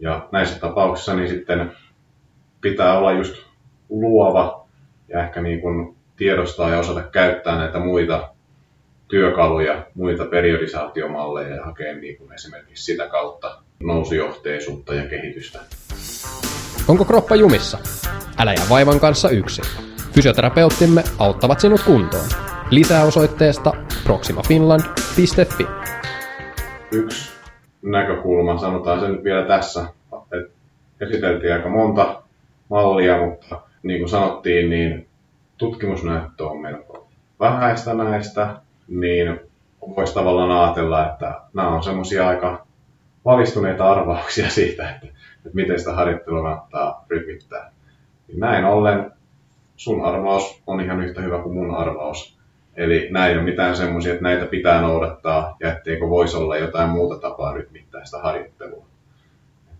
Ja näissä tapauksissa niin sitten pitää olla just luova ja ehkä niin kuin tiedostaa ja osata käyttää näitä muita työkaluja, muita periodisaatiomalleja ja hakea niin kuin esimerkiksi sitä kautta nousujohteisuutta ja kehitystä. Onko kroppa jumissa? Älä jää vaivan kanssa yksin. Fysioterapeuttimme auttavat sinut kuntoon. Lisää osoitteesta proximafinland.fi. Yksi näkökulma, sanotaan se nyt vielä tässä, että esiteltiin aika monta mallia, mutta niin kuin sanottiin, niin tutkimusnäyttö on melko vähäistä näistä, niin voisi tavallaan ajatella, että nämä on semmoisia aika valistuneita arvauksia siitä, että, että miten sitä harjoittelua kannattaa rytmittää. Niin näin ollen sun arvaus on ihan yhtä hyvä kuin mun arvaus. Eli näin ei ole mitään semmoisia, että näitä pitää noudattaa ja etteikö voisi olla jotain muuta tapaa rytmittää sitä harjoittelua.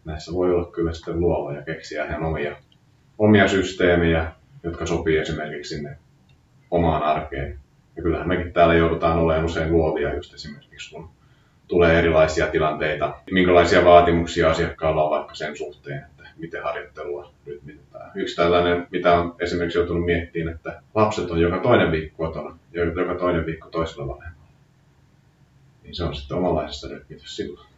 näissä voi olla kyllä sitten luova ja keksiä ihan omia, omia systeemejä, jotka sopii esimerkiksi sinne omaan arkeen. Ja kyllähän mekin täällä joudutaan olemaan usein luovia just esimerkiksi, kun tulee erilaisia tilanteita, minkälaisia vaatimuksia asiakkaalla on vaikka sen suhteen, että miten harjoittelua rytmitetään. Yksi tällainen, mitä on esimerkiksi joutunut miettimään, että lapset on joka toinen viikko kotona joka toinen viikko toisella vanhemmalla. Niin se on sitten omanlaisesta rytmitys silloin.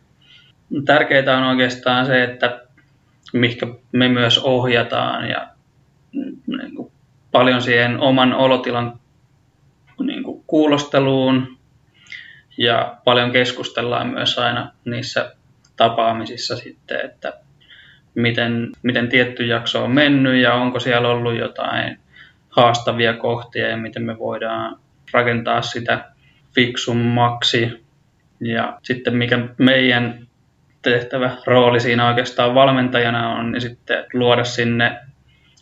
Tärkeää on oikeastaan se, että mihinkä me myös ohjataan ja niin kuin paljon siihen oman olotilan niin kuin kuulosteluun ja paljon keskustellaan myös aina niissä tapaamisissa sitten, että miten, miten tietty jakso on mennyt ja onko siellä ollut jotain haastavia kohtia ja miten me voidaan rakentaa sitä fiksummaksi. Ja sitten mikä meidän tehtävä rooli siinä oikeastaan valmentajana on, niin sitten luoda sinne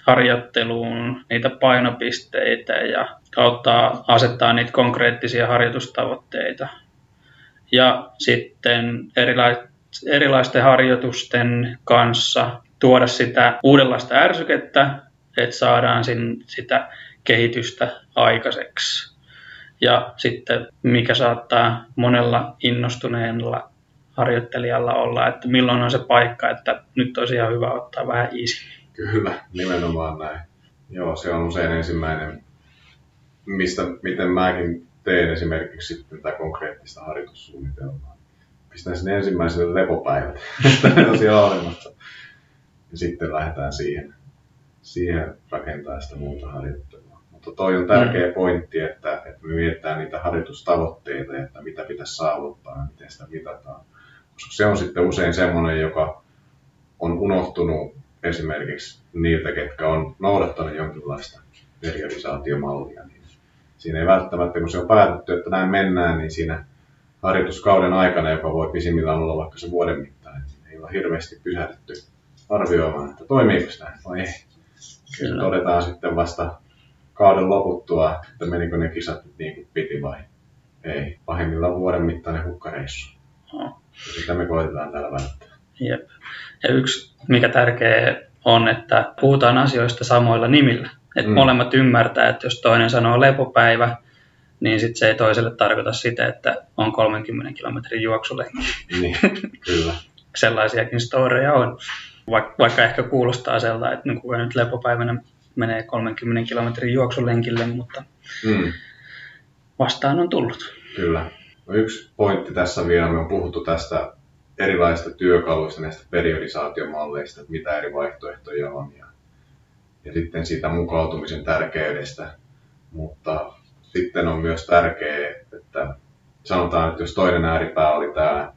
harjoitteluun niitä painopisteitä ja auttaa asettaa niitä konkreettisia harjoitustavoitteita. Ja sitten erilaisten harjoitusten kanssa tuoda sitä uudenlaista ärsykettä, että saadaan sitä kehitystä aikaiseksi. Ja sitten mikä saattaa monella innostuneella harjoittelijalla olla, että milloin on se paikka, että nyt olisi ihan hyvä ottaa vähän easy. Kyllä, nimenomaan näin. Joo, se on usein ensimmäinen, mistä, miten mäkin teen esimerkiksi tätä konkreettista harjoitussuunnitelmaa. Pistän sinne ensimmäiselle lepopäivät, että olemassa. Ja sitten lähdetään siihen, siihen rakentamaan sitä muuta harjoittelua. Mutta toi on tärkeä mm. pointti, että, että me mietitään niitä harjoitustavoitteita, että mitä pitäisi saavuttaa ja miten sitä mitataan. Koska se on sitten usein semmoinen, joka on unohtunut esimerkiksi niiltä, ketkä on noudattanut jonkinlaista periodisaatiomallia, niin siinä ei välttämättä, kun se on päätetty, että näin mennään, niin siinä harjoituskauden aikana, joka voi pisimmillään olla vaikka se vuoden mittainen, niin ei ole hirveästi pysähdytty arvioimaan, että toimiiko näin vai ei. Kyllä. Todetaan sitten vasta kauden loputtua, että menikö ne kisat niin kuin piti vai ei. Pahimmillaan vuoden mittainen hukkareissu. No. Sitä me koitetaan täällä välttää. Jep. Ja yksi, mikä tärkeä on, että puhutaan asioista samoilla nimillä. Että mm. molemmat ymmärtää, että jos toinen sanoo lepopäivä, niin sit se ei toiselle tarkoita sitä, että on 30 kilometrin juoksulenki. Niin, kyllä. Sellaisiakin storeja on. Vaikka ehkä kuulostaa sellainen, että niin kuka nyt lepopäivänä menee 30 kilometrin juoksulenkille, mutta mm. vastaan on tullut. Kyllä. No yksi pointti tässä vielä, me on puhuttu tästä erilaisista työkaluista, näistä periodisaatiomalleista, että mitä eri vaihtoehtoja on ja, ja sitten siitä mukautumisen tärkeydestä. Mutta sitten on myös tärkeää, että sanotaan, että jos toinen ääripää oli tämä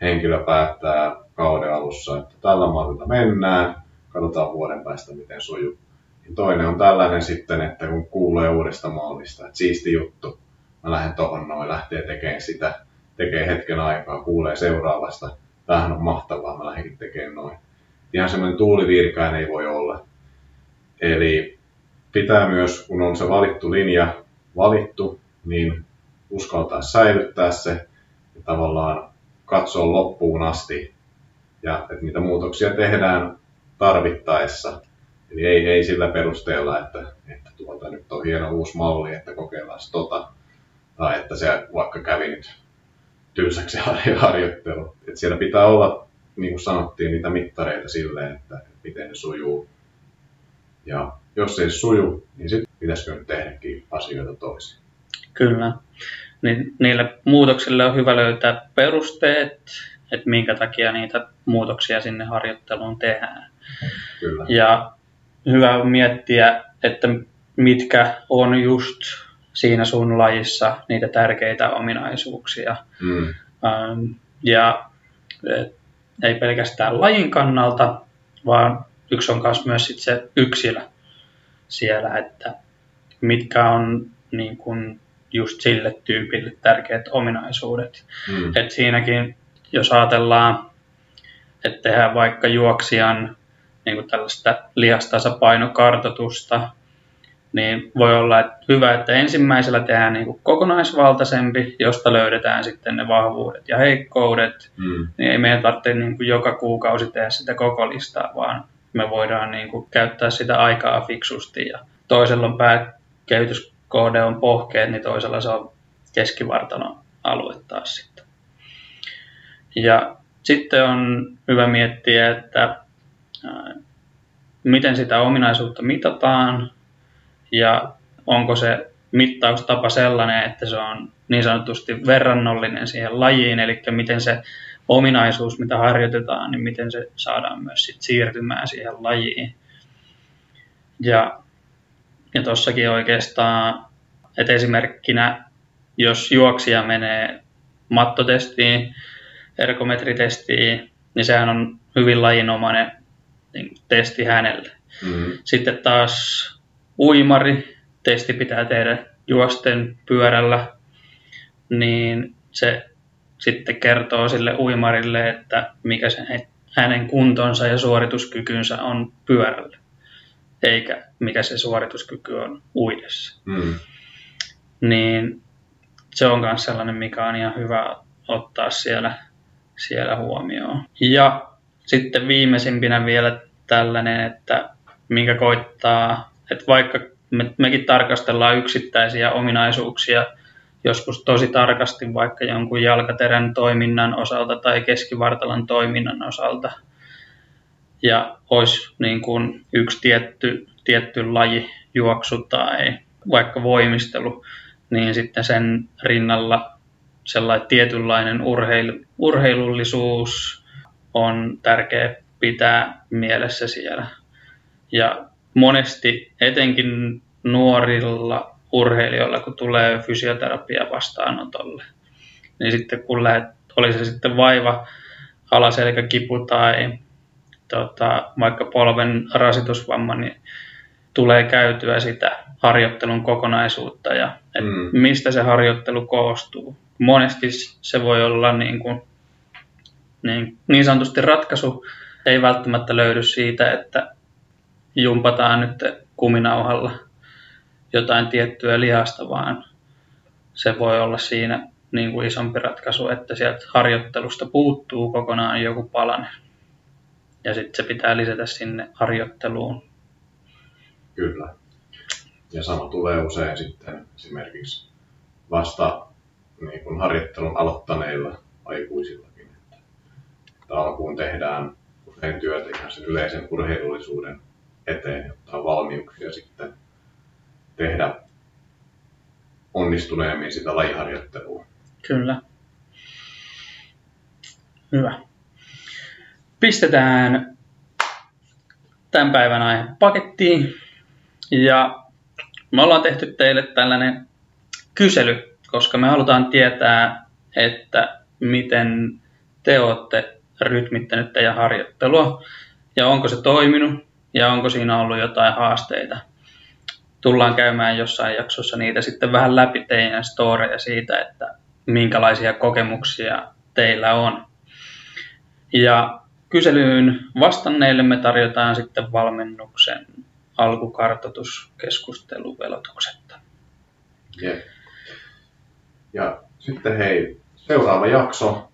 henkilö päättää kauden alussa, että tällä mallilla mennään, katsotaan vuoden päästä miten sujuu. Niin toinen on tällainen sitten, että kun kuulee uudesta mallista, että siisti juttu, mä lähden tohon noin, lähtee tekemään sitä, tekee hetken aikaa, kuulee seuraavasta, tämähän on mahtavaa, mä lähdenkin tekemään noin. Ihan semmoinen tuulivirkainen ei voi olla. Eli pitää myös, kun on se valittu linja valittu, niin uskaltaa säilyttää se ja tavallaan katsoa loppuun asti ja että niitä muutoksia tehdään tarvittaessa. Eli ei, ei sillä perusteella, että, että tuota, nyt on hieno uusi malli, että kokeillaan tota, tai että se vaikka kävi nyt tylsäksi harjoittelu. Että siellä pitää olla, niin kuin sanottiin, niitä mittareita silleen, että miten ne sujuu. Ja jos ei suju, niin sitten pitäisikö nyt tehdäkin asioita toisin. Kyllä. Niin niille muutoksille on hyvä löytää perusteet, että minkä takia niitä muutoksia sinne harjoitteluun tehdään. Kyllä. Ja hyvä miettiä, että mitkä on just siinä sun lajissa niitä tärkeitä ominaisuuksia. Mm. Ähm, ja ei pelkästään lajin kannalta, vaan yksi on myös sit se yksilö siellä, että mitkä on niin kun just sille tyypille tärkeät ominaisuudet. Mm. Et siinäkin, jos ajatellaan, että tehdään vaikka juoksijan niin kuin tällaista lihastasapainokartoitusta, niin voi olla että hyvä, että ensimmäisellä tehdään niin kuin kokonaisvaltaisempi, josta löydetään sitten ne vahvuudet ja heikkoudet. Mm. Niin ei meidän tarvitse niin kuin joka kuukausi tehdä sitä koko listaa, vaan me voidaan niin kuin käyttää sitä aikaa fiksusti. Ja toisella on pääkehityskohde on pohkeet, niin toisella se on keskivartalon alue taas sitten. Ja sitten on hyvä miettiä, että miten sitä ominaisuutta mitataan ja onko se mittaustapa sellainen, että se on niin sanotusti verrannollinen siihen lajiin, eli miten se ominaisuus, mitä harjoitetaan, niin miten se saadaan myös sit siirtymään siihen lajiin. Ja, ja tuossakin oikeastaan, että esimerkkinä, jos juoksija menee mattotestiin, ergometritestiin, niin sehän on hyvin lajinomainen niin testi hänelle. Mm-hmm. Sitten taas uimari, testi pitää tehdä juosten pyörällä, niin se sitten kertoo sille uimarille, että mikä se hänen kuntonsa ja suorituskykynsä on pyörällä, eikä mikä se suorituskyky on uidessa. Mm. Niin se on myös sellainen, mikä on ihan hyvä ottaa siellä, siellä huomioon. Ja sitten viimeisimpinä vielä tällainen, että minkä koittaa, että vaikka me, mekin tarkastellaan yksittäisiä ominaisuuksia joskus tosi tarkasti vaikka jonkun jalkaterän toiminnan osalta tai keskivartalon toiminnan osalta, ja olisi niin kuin yksi tietty, tietty laji, juoksu tai vaikka voimistelu, niin sitten sen rinnalla sellainen tietynlainen urheilu, urheilullisuus on tärkeä pitää mielessä siellä. Ja monesti etenkin nuorilla urheilijoilla, kun tulee fysioterapia vastaanotolle, niin sitten kun lähdet, oli se sitten vaiva, alaselkäkipu tai tota, vaikka polven rasitusvamma, niin tulee käytyä sitä harjoittelun kokonaisuutta ja et Mm. mistä se harjoittelu koostuu. Monesti se voi olla niin, kuin, niin, niin sanotusti ratkaisu ei välttämättä löydy siitä, että jumpataan nyt kuminauhalla jotain tiettyä lihasta, vaan se voi olla siinä niin kuin isompi ratkaisu, että sieltä harjoittelusta puuttuu kokonaan joku palanen. Ja sitten se pitää lisätä sinne harjoitteluun. Kyllä. Ja sama tulee usein sitten esimerkiksi vasta niin kuin harjoittelun aloittaneilla aikuisillakin. Että alkuun tehdään usein työtä ihan sen yleisen urheilullisuuden eteen, jotta on valmiuksia sitten tehdä onnistuneemmin sitä lajiharjoittelua. Kyllä. Hyvä. Pistetään tämän päivän aihe pakettiin. Ja me ollaan tehty teille tällainen kysely, koska me halutaan tietää, että miten te olette rytmittänyt teidän harjoittelua ja onko se toiminut ja onko siinä ollut jotain haasteita. Tullaan käymään jossain jaksossa niitä sitten vähän läpi teidän storeja siitä, että minkälaisia kokemuksia teillä on. Ja kyselyyn vastanneille me tarjotaan sitten valmennuksen alkukartoituskeskusteluvelotuksetta. Jep. Ja sitten hei, seuraava jakso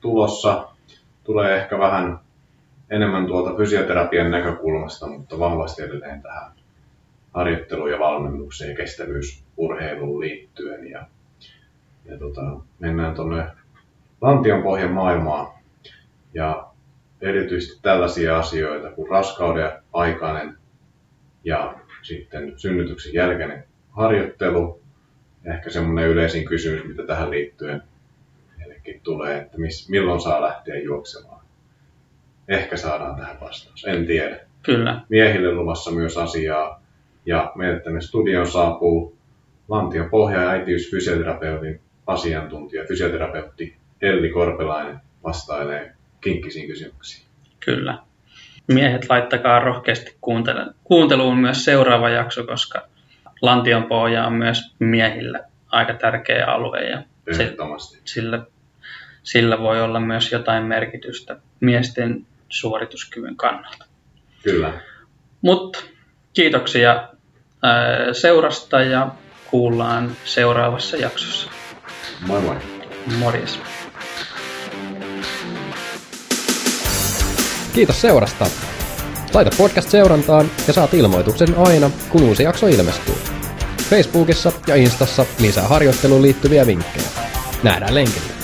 tulossa tulee ehkä vähän enemmän tuolta fysioterapian näkökulmasta, mutta vahvasti edelleen tähän harjoitteluun ja valmennukseen ja kestävyysurheiluun liittyen. Ja, ja tota, mennään tuonne lantionpohjan maailmaan ja erityisesti tällaisia asioita kuin raskauden aikainen ja sitten synnytyksen jälkeinen harjoittelu. Ehkä semmoinen yleisin kysymys, mitä tähän liittyen meillekin tulee, että miss, milloin saa lähteä juoksemaan. Ehkä saadaan tähän vastaus, en tiedä. Kyllä, Miehille luvassa myös asiaa. Ja meille tänne studioon saapuu Lantion pohja- ja äitiysfysioterapeutin asiantuntija, fysioterapeutti Elli Korpelainen vastailee kinkkisiin kysymyksiin. kyllä. Miehet, laittakaa rohkeasti kuunteluun myös seuraava jakso, koska lantion pohja on myös miehillä aika tärkeä alue ja sillä, sillä voi olla myös jotain merkitystä miesten suorituskyvyn kannalta. Kyllä. Mutta kiitoksia seurasta ja kuullaan seuraavassa jaksossa. Moi moi. Morjes. Kiitos seurasta. Laita podcast seurantaan ja saat ilmoituksen aina, kun uusi jakso ilmestyy. Facebookissa ja Instassa lisää harjoitteluun liittyviä vinkkejä. Nähdään lenkillä.